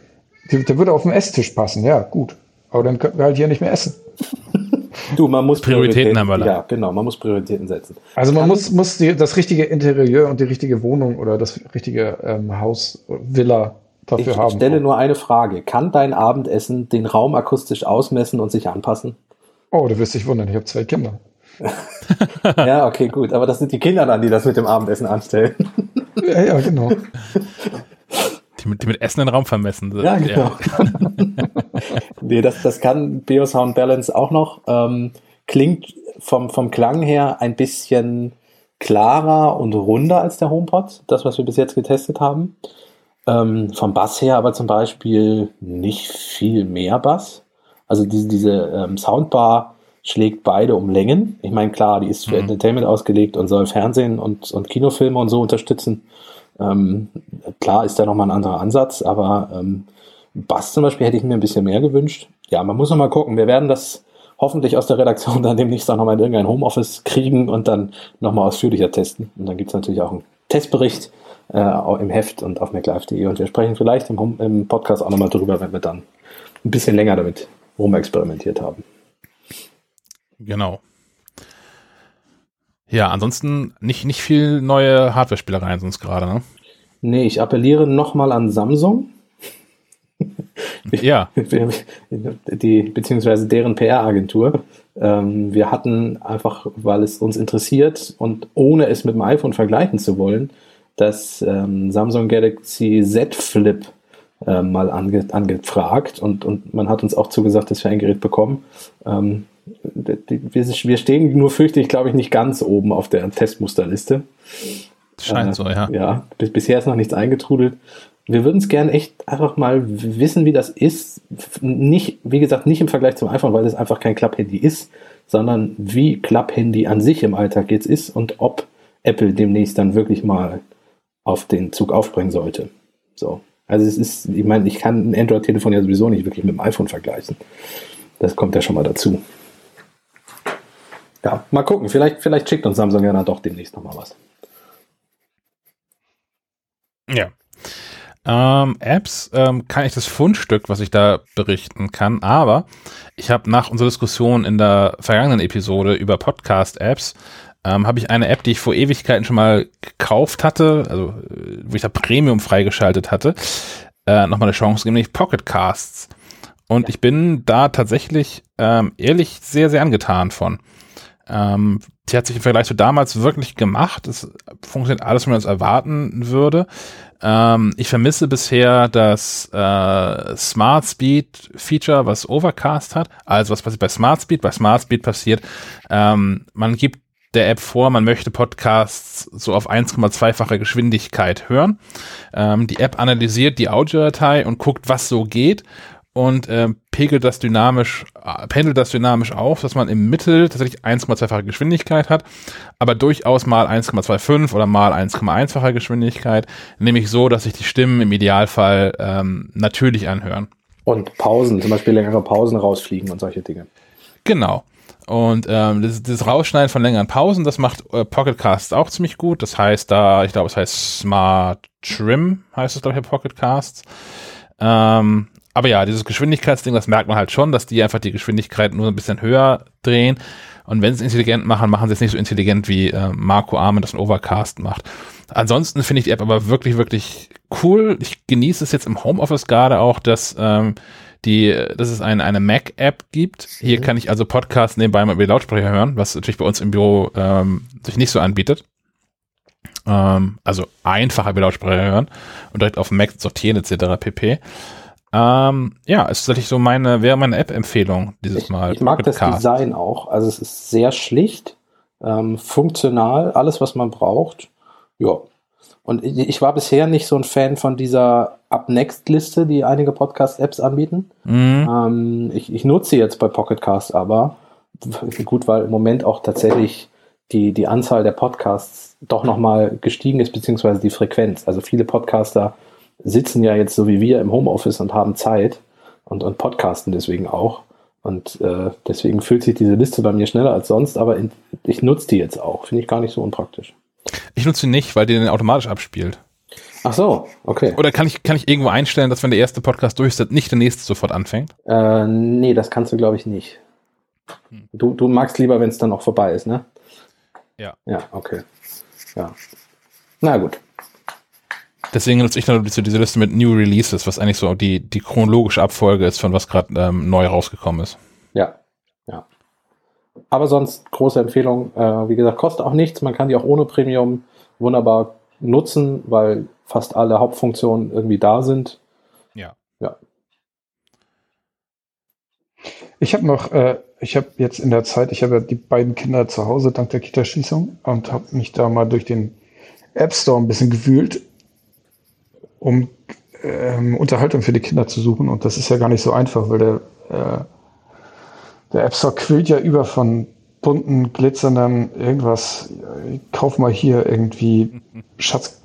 Der, der würde auf den Esstisch passen, ja, gut. Aber dann könnten wir halt hier nicht mehr essen. Du, man muss Prioritäten, Prioritäten haben wir da. Ja, genau, man muss Prioritäten setzen. Also man Kann muss, muss die, das richtige Interieur und die richtige Wohnung oder das richtige ähm, Haus, Villa dafür ich haben. Ich stelle nur eine Frage. Kann dein Abendessen den Raum akustisch ausmessen und sich anpassen? Oh, du wirst dich wundern, ich habe zwei Kinder. ja, okay, gut. Aber das sind die Kinder dann, die das mit dem Abendessen anstellen. ja, ja, genau. Die mit, die mit Essen den Raum vermessen. Ja, genau. nee, das, das kann Biosound Balance auch noch. Ähm, klingt vom, vom Klang her ein bisschen klarer und runder als der HomePod, das, was wir bis jetzt getestet haben. Ähm, vom Bass her aber zum Beispiel nicht viel mehr Bass. Also diese, diese ähm, Soundbar schlägt beide um Längen. Ich meine, klar, die ist für mhm. Entertainment ausgelegt und soll Fernsehen und, und Kinofilme und so unterstützen. Ähm, klar ist da nochmal ein anderer Ansatz, aber ähm, Bass zum Beispiel hätte ich mir ein bisschen mehr gewünscht. Ja, man muss noch mal gucken. Wir werden das hoffentlich aus der Redaktion dann demnächst auch nochmal in irgendein Homeoffice kriegen und dann nochmal ausführlicher testen. Und dann gibt es natürlich auch einen Testbericht äh, im Heft und auf MacLive.de und wir sprechen vielleicht im, Home, im Podcast auch nochmal drüber, wenn wir dann ein bisschen länger damit rumexperimentiert haben. Genau. Ja, ansonsten nicht, nicht viel neue Hardware-Spielereien sonst gerade, ne? Nee, ich appelliere nochmal an Samsung. ja. Die, beziehungsweise deren PR-Agentur. Ähm, wir hatten einfach, weil es uns interessiert und ohne es mit dem iPhone vergleichen zu wollen, das ähm, Samsung Galaxy Z Flip äh, mal ange, angefragt und, und man hat uns auch zugesagt, dass wir ein Gerät bekommen. Ähm, wir stehen nur fürchte ich, glaube ich, nicht ganz oben auf der Testmusterliste. Scheint äh, so, ja. Ja, bis, bisher ist noch nichts eingetrudelt. Wir würden es gerne echt einfach mal wissen, wie das ist. Nicht, wie gesagt, nicht im Vergleich zum iPhone, weil es einfach kein Klapphandy ist, sondern wie Klapphandy an sich im Alltag jetzt ist und ob Apple demnächst dann wirklich mal auf den Zug aufspringen sollte. So. Also es ist, ich meine, ich kann ein Android-Telefon ja sowieso nicht wirklich mit dem iPhone vergleichen. Das kommt ja schon mal dazu. Ja, mal gucken. Vielleicht, vielleicht schickt uns Samsung ja dann doch demnächst nochmal was. Ja. Ähm, Apps ähm, kann ich das Fundstück, was ich da berichten kann, aber ich habe nach unserer Diskussion in der vergangenen Episode über Podcast-Apps, ähm, habe ich eine App, die ich vor Ewigkeiten schon mal gekauft hatte, also wo ich da Premium freigeschaltet hatte, äh, nochmal eine Chance gegeben, nämlich Pocket Casts. Und ja. ich bin da tatsächlich ähm, ehrlich sehr, sehr angetan von. Ähm, sie hat sich im Vergleich zu damals wirklich gemacht. Es funktioniert alles, wie man es erwarten würde. Ähm, ich vermisse bisher das äh, Smart Speed Feature, was Overcast hat. Also was passiert bei Smart Speed? Bei Smart Speed passiert, ähm, man gibt der App vor, man möchte Podcasts so auf 1,2-fache Geschwindigkeit hören. Ähm, die App analysiert die Audiodatei und guckt, was so geht und äh, pegelt das dynamisch, äh, pendelt das dynamisch auf, dass man im Mittel tatsächlich 1,2-fache Geschwindigkeit hat, aber durchaus mal 1,25 oder mal 1,1-fache Geschwindigkeit, nämlich so, dass sich die Stimmen im Idealfall ähm, natürlich anhören. Und Pausen, zum Beispiel längere Pausen rausfliegen und solche Dinge. Genau. Und ähm, das, das Rausschneiden von längeren Pausen, das macht äh, Pocket Casts auch ziemlich gut. Das heißt da, ich glaube, es heißt Smart Trim, heißt es, glaube ich, Pocket Casts. Ähm, aber ja, dieses Geschwindigkeitsding, das merkt man halt schon, dass die einfach die Geschwindigkeit nur ein bisschen höher drehen. Und wenn sie es intelligent machen, machen sie es nicht so intelligent wie äh, Marco Armen das in Overcast macht. Ansonsten finde ich die App aber wirklich, wirklich cool. Ich genieße es jetzt im Homeoffice gerade auch, dass ähm, die, dass es eine, eine Mac-App gibt. Hier mhm. kann ich also Podcasts nebenbei mal über die Lautsprecher hören, was natürlich bei uns im Büro ähm, sich nicht so anbietet. Ähm, also einfacher über Lautsprecher hören und direkt auf Mac sortieren etc. pp. Ähm, ja, ist tatsächlich so meine, wäre meine App-Empfehlung dieses ich, Mal. Ich mag das Cast. Design auch. Also es ist sehr schlicht, ähm, funktional, alles, was man braucht. Ja, und ich war bisher nicht so ein Fan von dieser Up-Next-Liste, die einige Podcast-Apps anbieten. Mhm. Ähm, ich, ich, nutze sie jetzt bei Pocketcast aber. Gut, weil im Moment auch tatsächlich die, die Anzahl der Podcasts doch nochmal gestiegen ist, beziehungsweise die Frequenz. Also viele Podcaster sitzen ja jetzt so wie wir im Homeoffice und haben Zeit und, und podcasten deswegen auch. Und äh, deswegen füllt sich diese Liste bei mir schneller als sonst, aber in, ich nutze die jetzt auch. Finde ich gar nicht so unpraktisch. Ich nutze ihn nicht, weil der den automatisch abspielt. Ach so, okay. Oder kann ich, kann ich irgendwo einstellen, dass wenn der erste Podcast durch ist, nicht der nächste sofort anfängt? Äh, nee, das kannst du, glaube ich, nicht. Hm. Du, du magst lieber, wenn es dann auch vorbei ist, ne? Ja. Ja, okay. Ja. Na gut. Deswegen nutze ich dann diese, diese Liste mit New Releases, was eigentlich so die, die chronologische Abfolge ist, von was gerade ähm, neu rausgekommen ist. Ja, ja. Aber sonst große Empfehlung. Äh, wie gesagt, kostet auch nichts. Man kann die auch ohne Premium wunderbar nutzen, weil fast alle Hauptfunktionen irgendwie da sind. Ja. Ja. Ich habe noch, äh, ich habe jetzt in der Zeit, ich habe ja die beiden Kinder zu Hause dank der Kita-Schließung und habe mich da mal durch den App Store ein bisschen gewühlt, um ähm, Unterhaltung für die Kinder zu suchen. Und das ist ja gar nicht so einfach, weil der äh, der App Store quillt ja über von bunten, glitzernden irgendwas. Kauf mal hier irgendwie Schatz,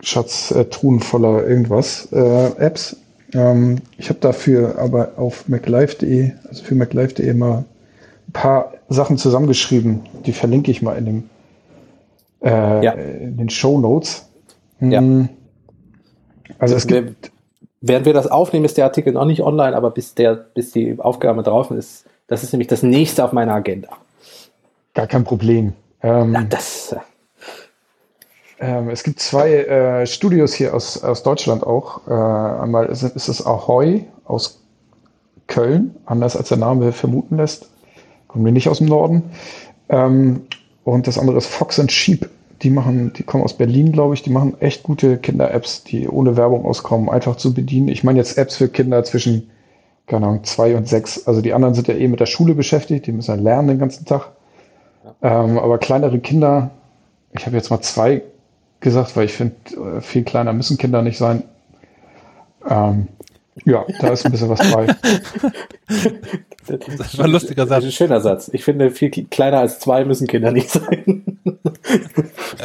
Schatztruhen äh, voller irgendwas äh, Apps. Ähm, ich habe dafür aber auf maclife.de, also für maclife.de mal ein paar Sachen zusammengeschrieben. Die verlinke ich mal in, dem, äh, ja. in den Show Notes. Hm. Ja. Also es gibt Während wir das aufnehmen, ist der Artikel noch nicht online, aber bis, der, bis die Aufgabe draußen ist, das ist nämlich das nächste auf meiner Agenda. Gar kein Problem. Ähm, ja, das. Äh, ähm, es gibt zwei äh, Studios hier aus, aus Deutschland auch. Äh, einmal ist, ist es Ahoy aus Köln, anders als der Name vermuten lässt. Kommen wir nicht aus dem Norden. Ähm, und das andere ist Fox and Sheep. Die machen, die kommen aus Berlin, glaube ich. Die machen echt gute Kinder-Apps, die ohne Werbung auskommen, einfach zu bedienen. Ich meine jetzt Apps für Kinder zwischen keine Ahnung, zwei und sechs. Also die anderen sind ja eh mit der Schule beschäftigt, die müssen ja lernen den ganzen Tag. Ja. Ähm, aber kleinere Kinder, ich habe jetzt mal zwei gesagt, weil ich finde, äh, viel kleiner müssen Kinder nicht sein. Ähm, ja, da ist ein bisschen was bei. Das war ein lustiger Satz. Ein schöner Satz. Ich finde, viel kleiner als zwei müssen Kinder nicht sein.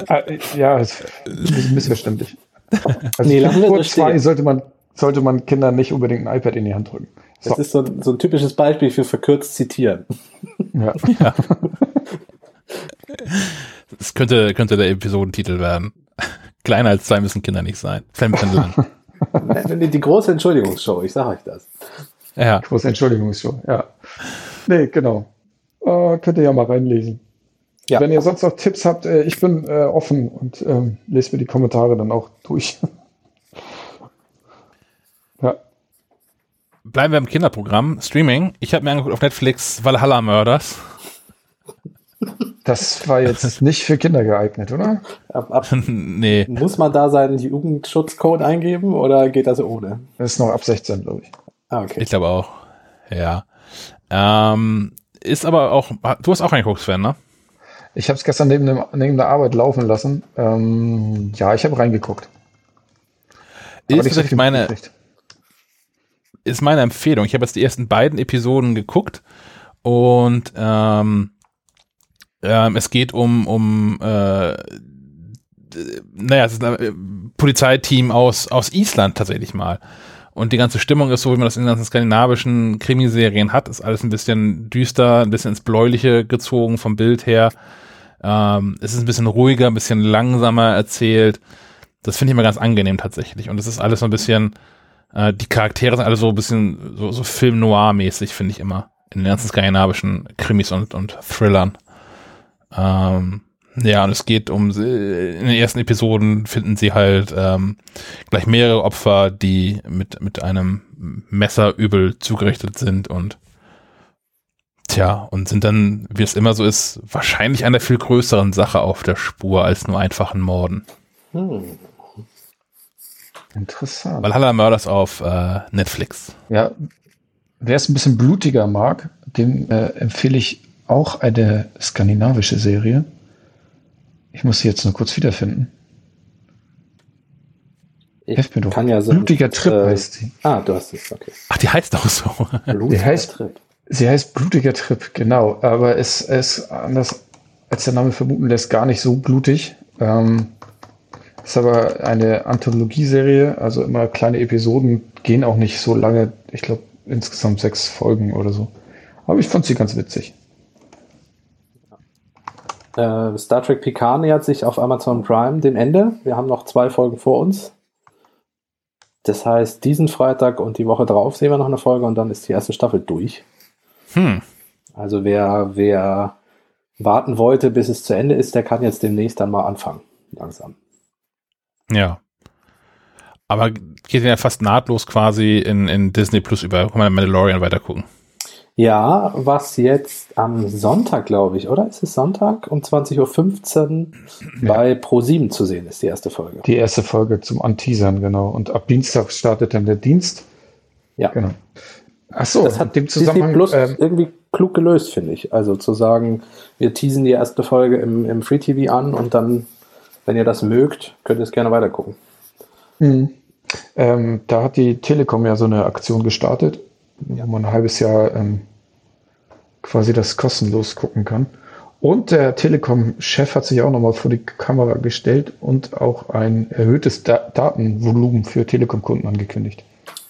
Ah, ja, ist ein bisschen missverständlich. Also nee, vor zwei sollte man, sollte man Kindern nicht unbedingt ein iPad in die Hand drücken. Das so. ist so ein, so ein, typisches Beispiel für verkürzt zitieren. Ja. ja. Das könnte, könnte der Episodentitel werden. Kleiner als zwei müssen Kinder nicht sein. die große Entschuldigungsshow, ich sage euch das. Ja. Große Entschuldigungsshow, ja. Nee, genau. Äh, könnt ihr ja mal reinlesen. Ja. Wenn ihr sonst noch Tipps habt, äh, ich bin äh, offen und ähm, lese mir die Kommentare dann auch durch. Bleiben wir im Kinderprogramm. Streaming. Ich habe mir angeguckt auf Netflix Valhalla Murders. Das war jetzt nicht für Kinder geeignet, oder? Ab, ab, nee. muss man da seinen Jugendschutzcode eingeben oder geht das ohne? Das ist noch ab 16, glaube ich. Ah, okay. Ich glaube auch. Ja. Ähm, ist aber auch, du hast auch einen Koks-Fan, ne? Ich habe es gestern neben, dem, neben der Arbeit laufen lassen. Ähm, ja, ich habe reingeguckt. Ist tatsächlich meine, mitgekriegt. Ist meine Empfehlung. Ich habe jetzt die ersten beiden Episoden geguckt und ähm, ähm, es geht um, um äh, naja, es ist ein äh, Polizeiteam aus, aus Island tatsächlich mal. Und die ganze Stimmung ist so, wie man das in den ganzen skandinavischen Krimiserien hat. Ist alles ein bisschen düster, ein bisschen ins Bläuliche gezogen vom Bild her. Ähm, es ist ein bisschen ruhiger, ein bisschen langsamer erzählt. Das finde ich immer ganz angenehm tatsächlich. Und es ist alles so ein bisschen, äh, die Charaktere sind alle so ein bisschen so, so Film Noir-mäßig, finde ich immer. In den ganzen skandinavischen Krimis und, und Thrillern. Ähm, ja, und es geht um, in den ersten Episoden finden sie halt ähm, gleich mehrere Opfer, die mit, mit einem Messer übel zugerichtet sind und tja, und sind dann, wie es immer so ist, wahrscheinlich einer viel größeren Sache auf der Spur als nur einfachen Morden. Hm. Interessant. Valhalla Murders auf äh, Netflix. Ja, wer es ein bisschen blutiger mag, dem äh, empfehle ich auch eine skandinavische Serie. Ich muss sie jetzt nur kurz wiederfinden. Ich Helft mir doch. kann ja so. Blutiger Trip äh, heißt sie. Ah, du hast es, okay. Ach, die heißt auch so. Blutiger heißt- Trip. Sie heißt Blutiger Trip, genau. Aber es es ist anders, als der Name vermuten lässt, gar nicht so blutig. Ähm, ist aber eine Anthologieserie, also immer kleine Episoden, gehen auch nicht so lange. Ich glaube, insgesamt sechs Folgen oder so. Aber ich fand sie ganz witzig. Äh, Star Trek Picard nähert sich auf Amazon Prime dem Ende. Wir haben noch zwei Folgen vor uns. Das heißt, diesen Freitag und die Woche drauf sehen wir noch eine Folge und dann ist die erste Staffel durch. Hm. Also wer, wer warten wollte, bis es zu Ende ist, der kann jetzt demnächst dann mal anfangen. Langsam. Ja. Aber geht ja fast nahtlos quasi in, in Disney Plus über. Kann man Mandalorian weiter gucken. Ja, was jetzt am Sonntag, glaube ich, oder? Ist es Sonntag um 20.15 Uhr bei Pro7 zu sehen ist, die erste Folge. Die erste Folge zum Anteasern, genau. Und ab Dienstag startet dann der Dienst. Ja. Genau. Ach so, Das hat dem Disney Zusammenhang. Plus Ähm, irgendwie klug gelöst, finde ich. Also zu sagen, wir teasen die erste Folge im, im Free TV an und dann, wenn ihr das mögt, könnt ihr es gerne weitergucken. Mhm. Ähm, da hat die Telekom ja so eine Aktion gestartet, wo man ein halbes Jahr ähm, quasi das kostenlos gucken kann. Und der Telekom-Chef hat sich auch nochmal vor die Kamera gestellt und auch ein erhöhtes da Datenvolumen für Telekom-Kunden angekündigt.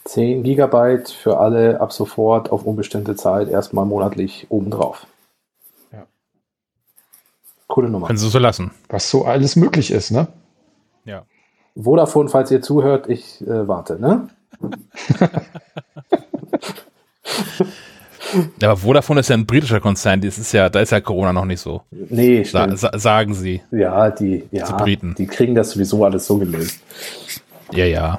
10 Gigabyte für alle ab sofort auf unbestimmte Zeit erstmal monatlich obendrauf. Ja. Coole Nummer. Können Sie so lassen. Was so alles möglich ist, ne? Ja. Vodafone, falls ihr zuhört, ich äh, warte, ne? Ja, aber Vodafone ist ja ein britischer Konzern. Das ist ja, da ist ja Corona noch nicht so. Nee, stimmt. sa sagen Sie. Ja, die, ja, Die Briten. die kriegen das sowieso alles so gelöst. Ja, ja.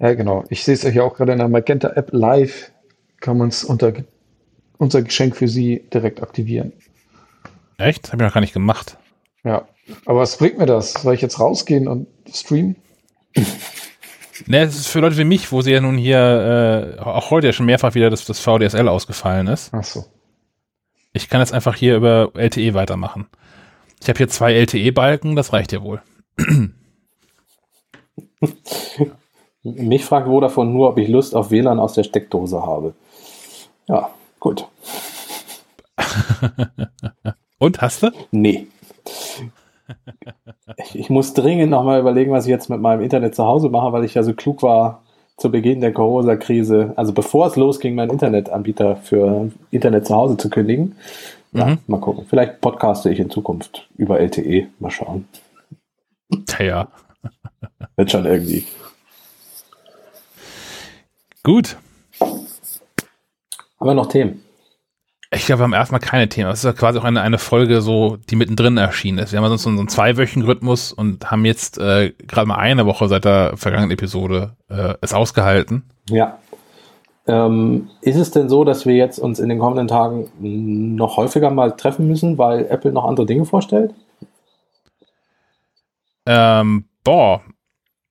Ja, genau. Ich sehe es hier auch gerade in der Magenta-App live. Kann man es unter unser Geschenk für Sie direkt aktivieren. Echt? Hab ich noch gar nicht gemacht. Ja. Aber was bringt mir das? Soll ich jetzt rausgehen und streamen? Ne, es ist für Leute wie mich, wo sie ja nun hier, äh, auch heute ja schon mehrfach wieder das, das VDSL ausgefallen ist. Ach so. Ich kann jetzt einfach hier über LTE weitermachen. Ich habe hier zwei LTE-Balken, das reicht ja wohl. Mich fragt Vodafone nur, ob ich Lust auf WLAN aus der Steckdose habe. Ja, gut. Und, hast du? Nee. Ich, muss dringend nochmal überlegen, was ich jetzt mit meinem Internet zu Hause mache, weil ich ja so klug war zu Beginn der Corona-Krise, also bevor es losging, meinen Internetanbieter für Internet zu Hause zu kündigen. Ja, Mhm. mal gucken. Vielleicht podcaste ich in Zukunft über LTE. Mal schauen. Ja, ja. Wird schon irgendwie. Gut. Haben wir noch Themen? Ich glaube, wir haben erstmal keine Themen. Das ist ja quasi auch eine, eine Folge, so, die mittendrin erschienen ist. Wir haben sonst so einen zweiwöchigen Rhythmus und haben jetzt äh, gerade mal eine Woche seit der vergangenen Episode äh, es ausgehalten. Ja. Ähm, ist es denn so, dass wir jetzt uns in den kommenden Tagen noch häufiger mal treffen müssen, weil Apple noch andere Dinge vorstellt? Ähm, boah,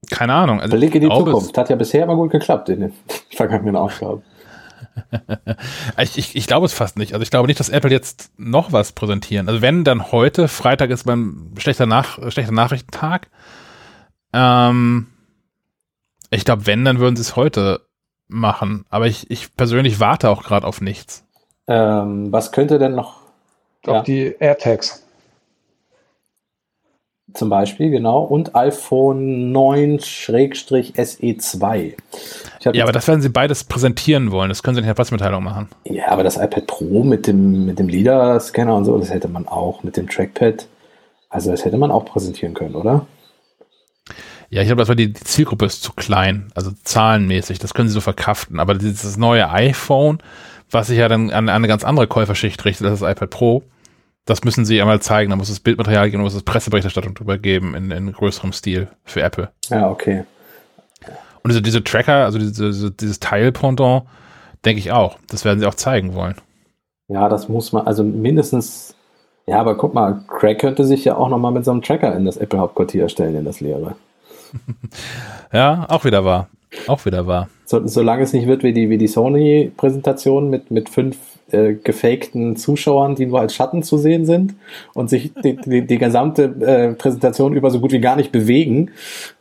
keine Ahnung. Also Blick in die Zukunft. Hat ja bisher immer gut geklappt in den vergangenen Ausgaben. ich, ich, ich glaube es fast nicht. Also ich glaube nicht, dass Apple jetzt noch was präsentieren. Also wenn dann heute, Freitag ist beim schlechter, Nach schlechter Nachrichtentag. Ähm, ich glaube, wenn, dann würden sie es heute machen. Aber ich, ich persönlich warte auch gerade auf nichts. Ähm, was könnte denn noch? Auf ja. die AirTags. Zum Beispiel, genau. Und iPhone 9-SE2. Ja, aber das werden sie beides präsentieren wollen. Das können sie nicht in der Pressemitteilung machen. Ja, aber das iPad Pro mit dem, mit dem LIDAR-Scanner und so, das hätte man auch mit dem Trackpad. Also das hätte man auch präsentieren können, oder? Ja, ich glaube, das war die, die, Zielgruppe ist zu klein, also zahlenmäßig. Das können sie so verkraften. Aber dieses neue iPhone, was sich ja dann an, an eine ganz andere Käuferschicht richtet, das ist das iPad Pro, das müssen sie einmal zeigen. Da muss es Bildmaterial geben, da muss es Presseberichterstattung drüber geben in, in größerem Stil für Apple. Ja, okay. Und diese, diese Tracker, also diese, dieses Teilpendant, denke ich auch. Das werden sie auch zeigen wollen. Ja, das muss man, also mindestens, ja, aber guck mal, Craig könnte sich ja auch nochmal mit so einem Tracker in das Apple-Hauptquartier stellen, in das leere. ja, auch wieder wahr. Auch wieder wahr. So, solange es nicht wird wie die, wie die Sony-Präsentation mit, mit fünf äh, gefakten Zuschauern, die nur als Schatten zu sehen sind und sich die, die, die gesamte äh, Präsentation über so gut wie gar nicht bewegen.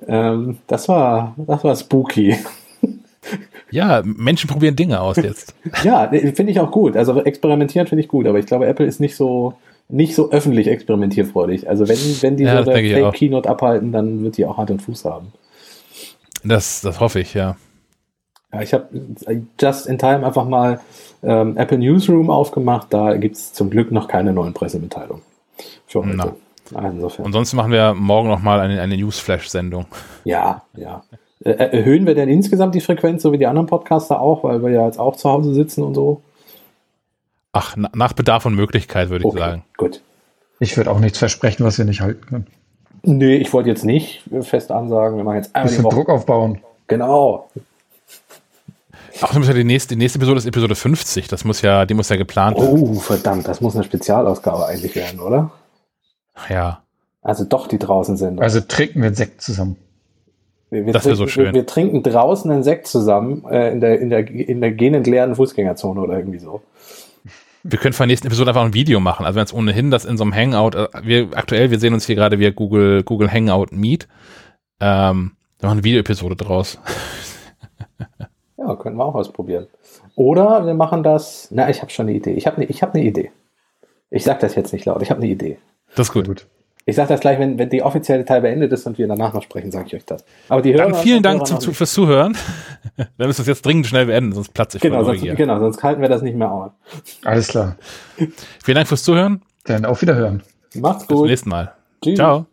Ähm, das war, das war spooky. Ja, Menschen probieren Dinge aus jetzt. ja, finde ich auch gut. Also experimentieren finde ich gut, aber ich glaube, Apple ist nicht so, nicht so öffentlich experimentierfreudig. Also wenn, wenn die ja, so eine Fake-Keynote abhalten, dann wird die auch Hand und Fuß haben. Das, das hoffe ich, ja. Ja, ich habe just in time einfach mal ähm, Apple Newsroom aufgemacht. Da gibt es zum Glück noch keine neuen Pressemitteilungen. Für heute. Insofern. Und sonst machen wir morgen nochmal eine, eine Newsflash-Sendung. Ja, ja. Äh, erhöhen wir denn insgesamt die Frequenz, so wie die anderen Podcaster auch, weil wir ja jetzt auch zu Hause sitzen und so? Ach, nach Bedarf und Möglichkeit, würde ich okay, sagen. Gut. Ich würde auch nichts versprechen, was wir nicht halten können. Nee, ich wollte jetzt nicht fest ansagen, wir machen jetzt einmal Bisschen Druck aufbauen. Genau. Ach, das muss ja die nächste, die nächste Episode ist Episode 50. Das muss ja, die muss ja geplant werden. Oh, verdammt, das muss eine Spezialausgabe eigentlich werden, oder? Ja. Also doch die draußen sind. Also trinken wir einen Sekt zusammen. Wir, wir das wäre so schön. Wir, wir, trinken draußen einen Sekt zusammen äh, in der, in der, in der gehenden Fußgängerzone oder irgendwie so. Wir können für die nächste Episode einfach ein Video machen. Also wenn es ohnehin das in so einem Hangout, äh, wir aktuell, wir sehen uns hier gerade via Google, Google Hangout Meet. Ähm, wir machen eine Videoepisode draus. Ja, können wir auch ausprobieren. Oder wir machen das. Na, ich habe schon eine Idee. Ich habe eine hab ne Idee. Ich sage das jetzt nicht laut. Ich habe eine Idee. Das ist gut. gut. Ich sage das gleich, wenn, wenn die offizielle Teil beendet ist und wir danach noch sprechen, sage ich euch das. Aber die Hörer. Dann vielen Dank zum, zu, fürs Zuhören. wir müssen es jetzt dringend schnell beenden, sonst platze ich genau, sonst, genau, sonst halten wir das nicht mehr aus. Alles klar. vielen Dank fürs Zuhören. Dann auf Wiederhören. Macht's gut. Bis zum nächsten Mal. Tschüss. Ciao.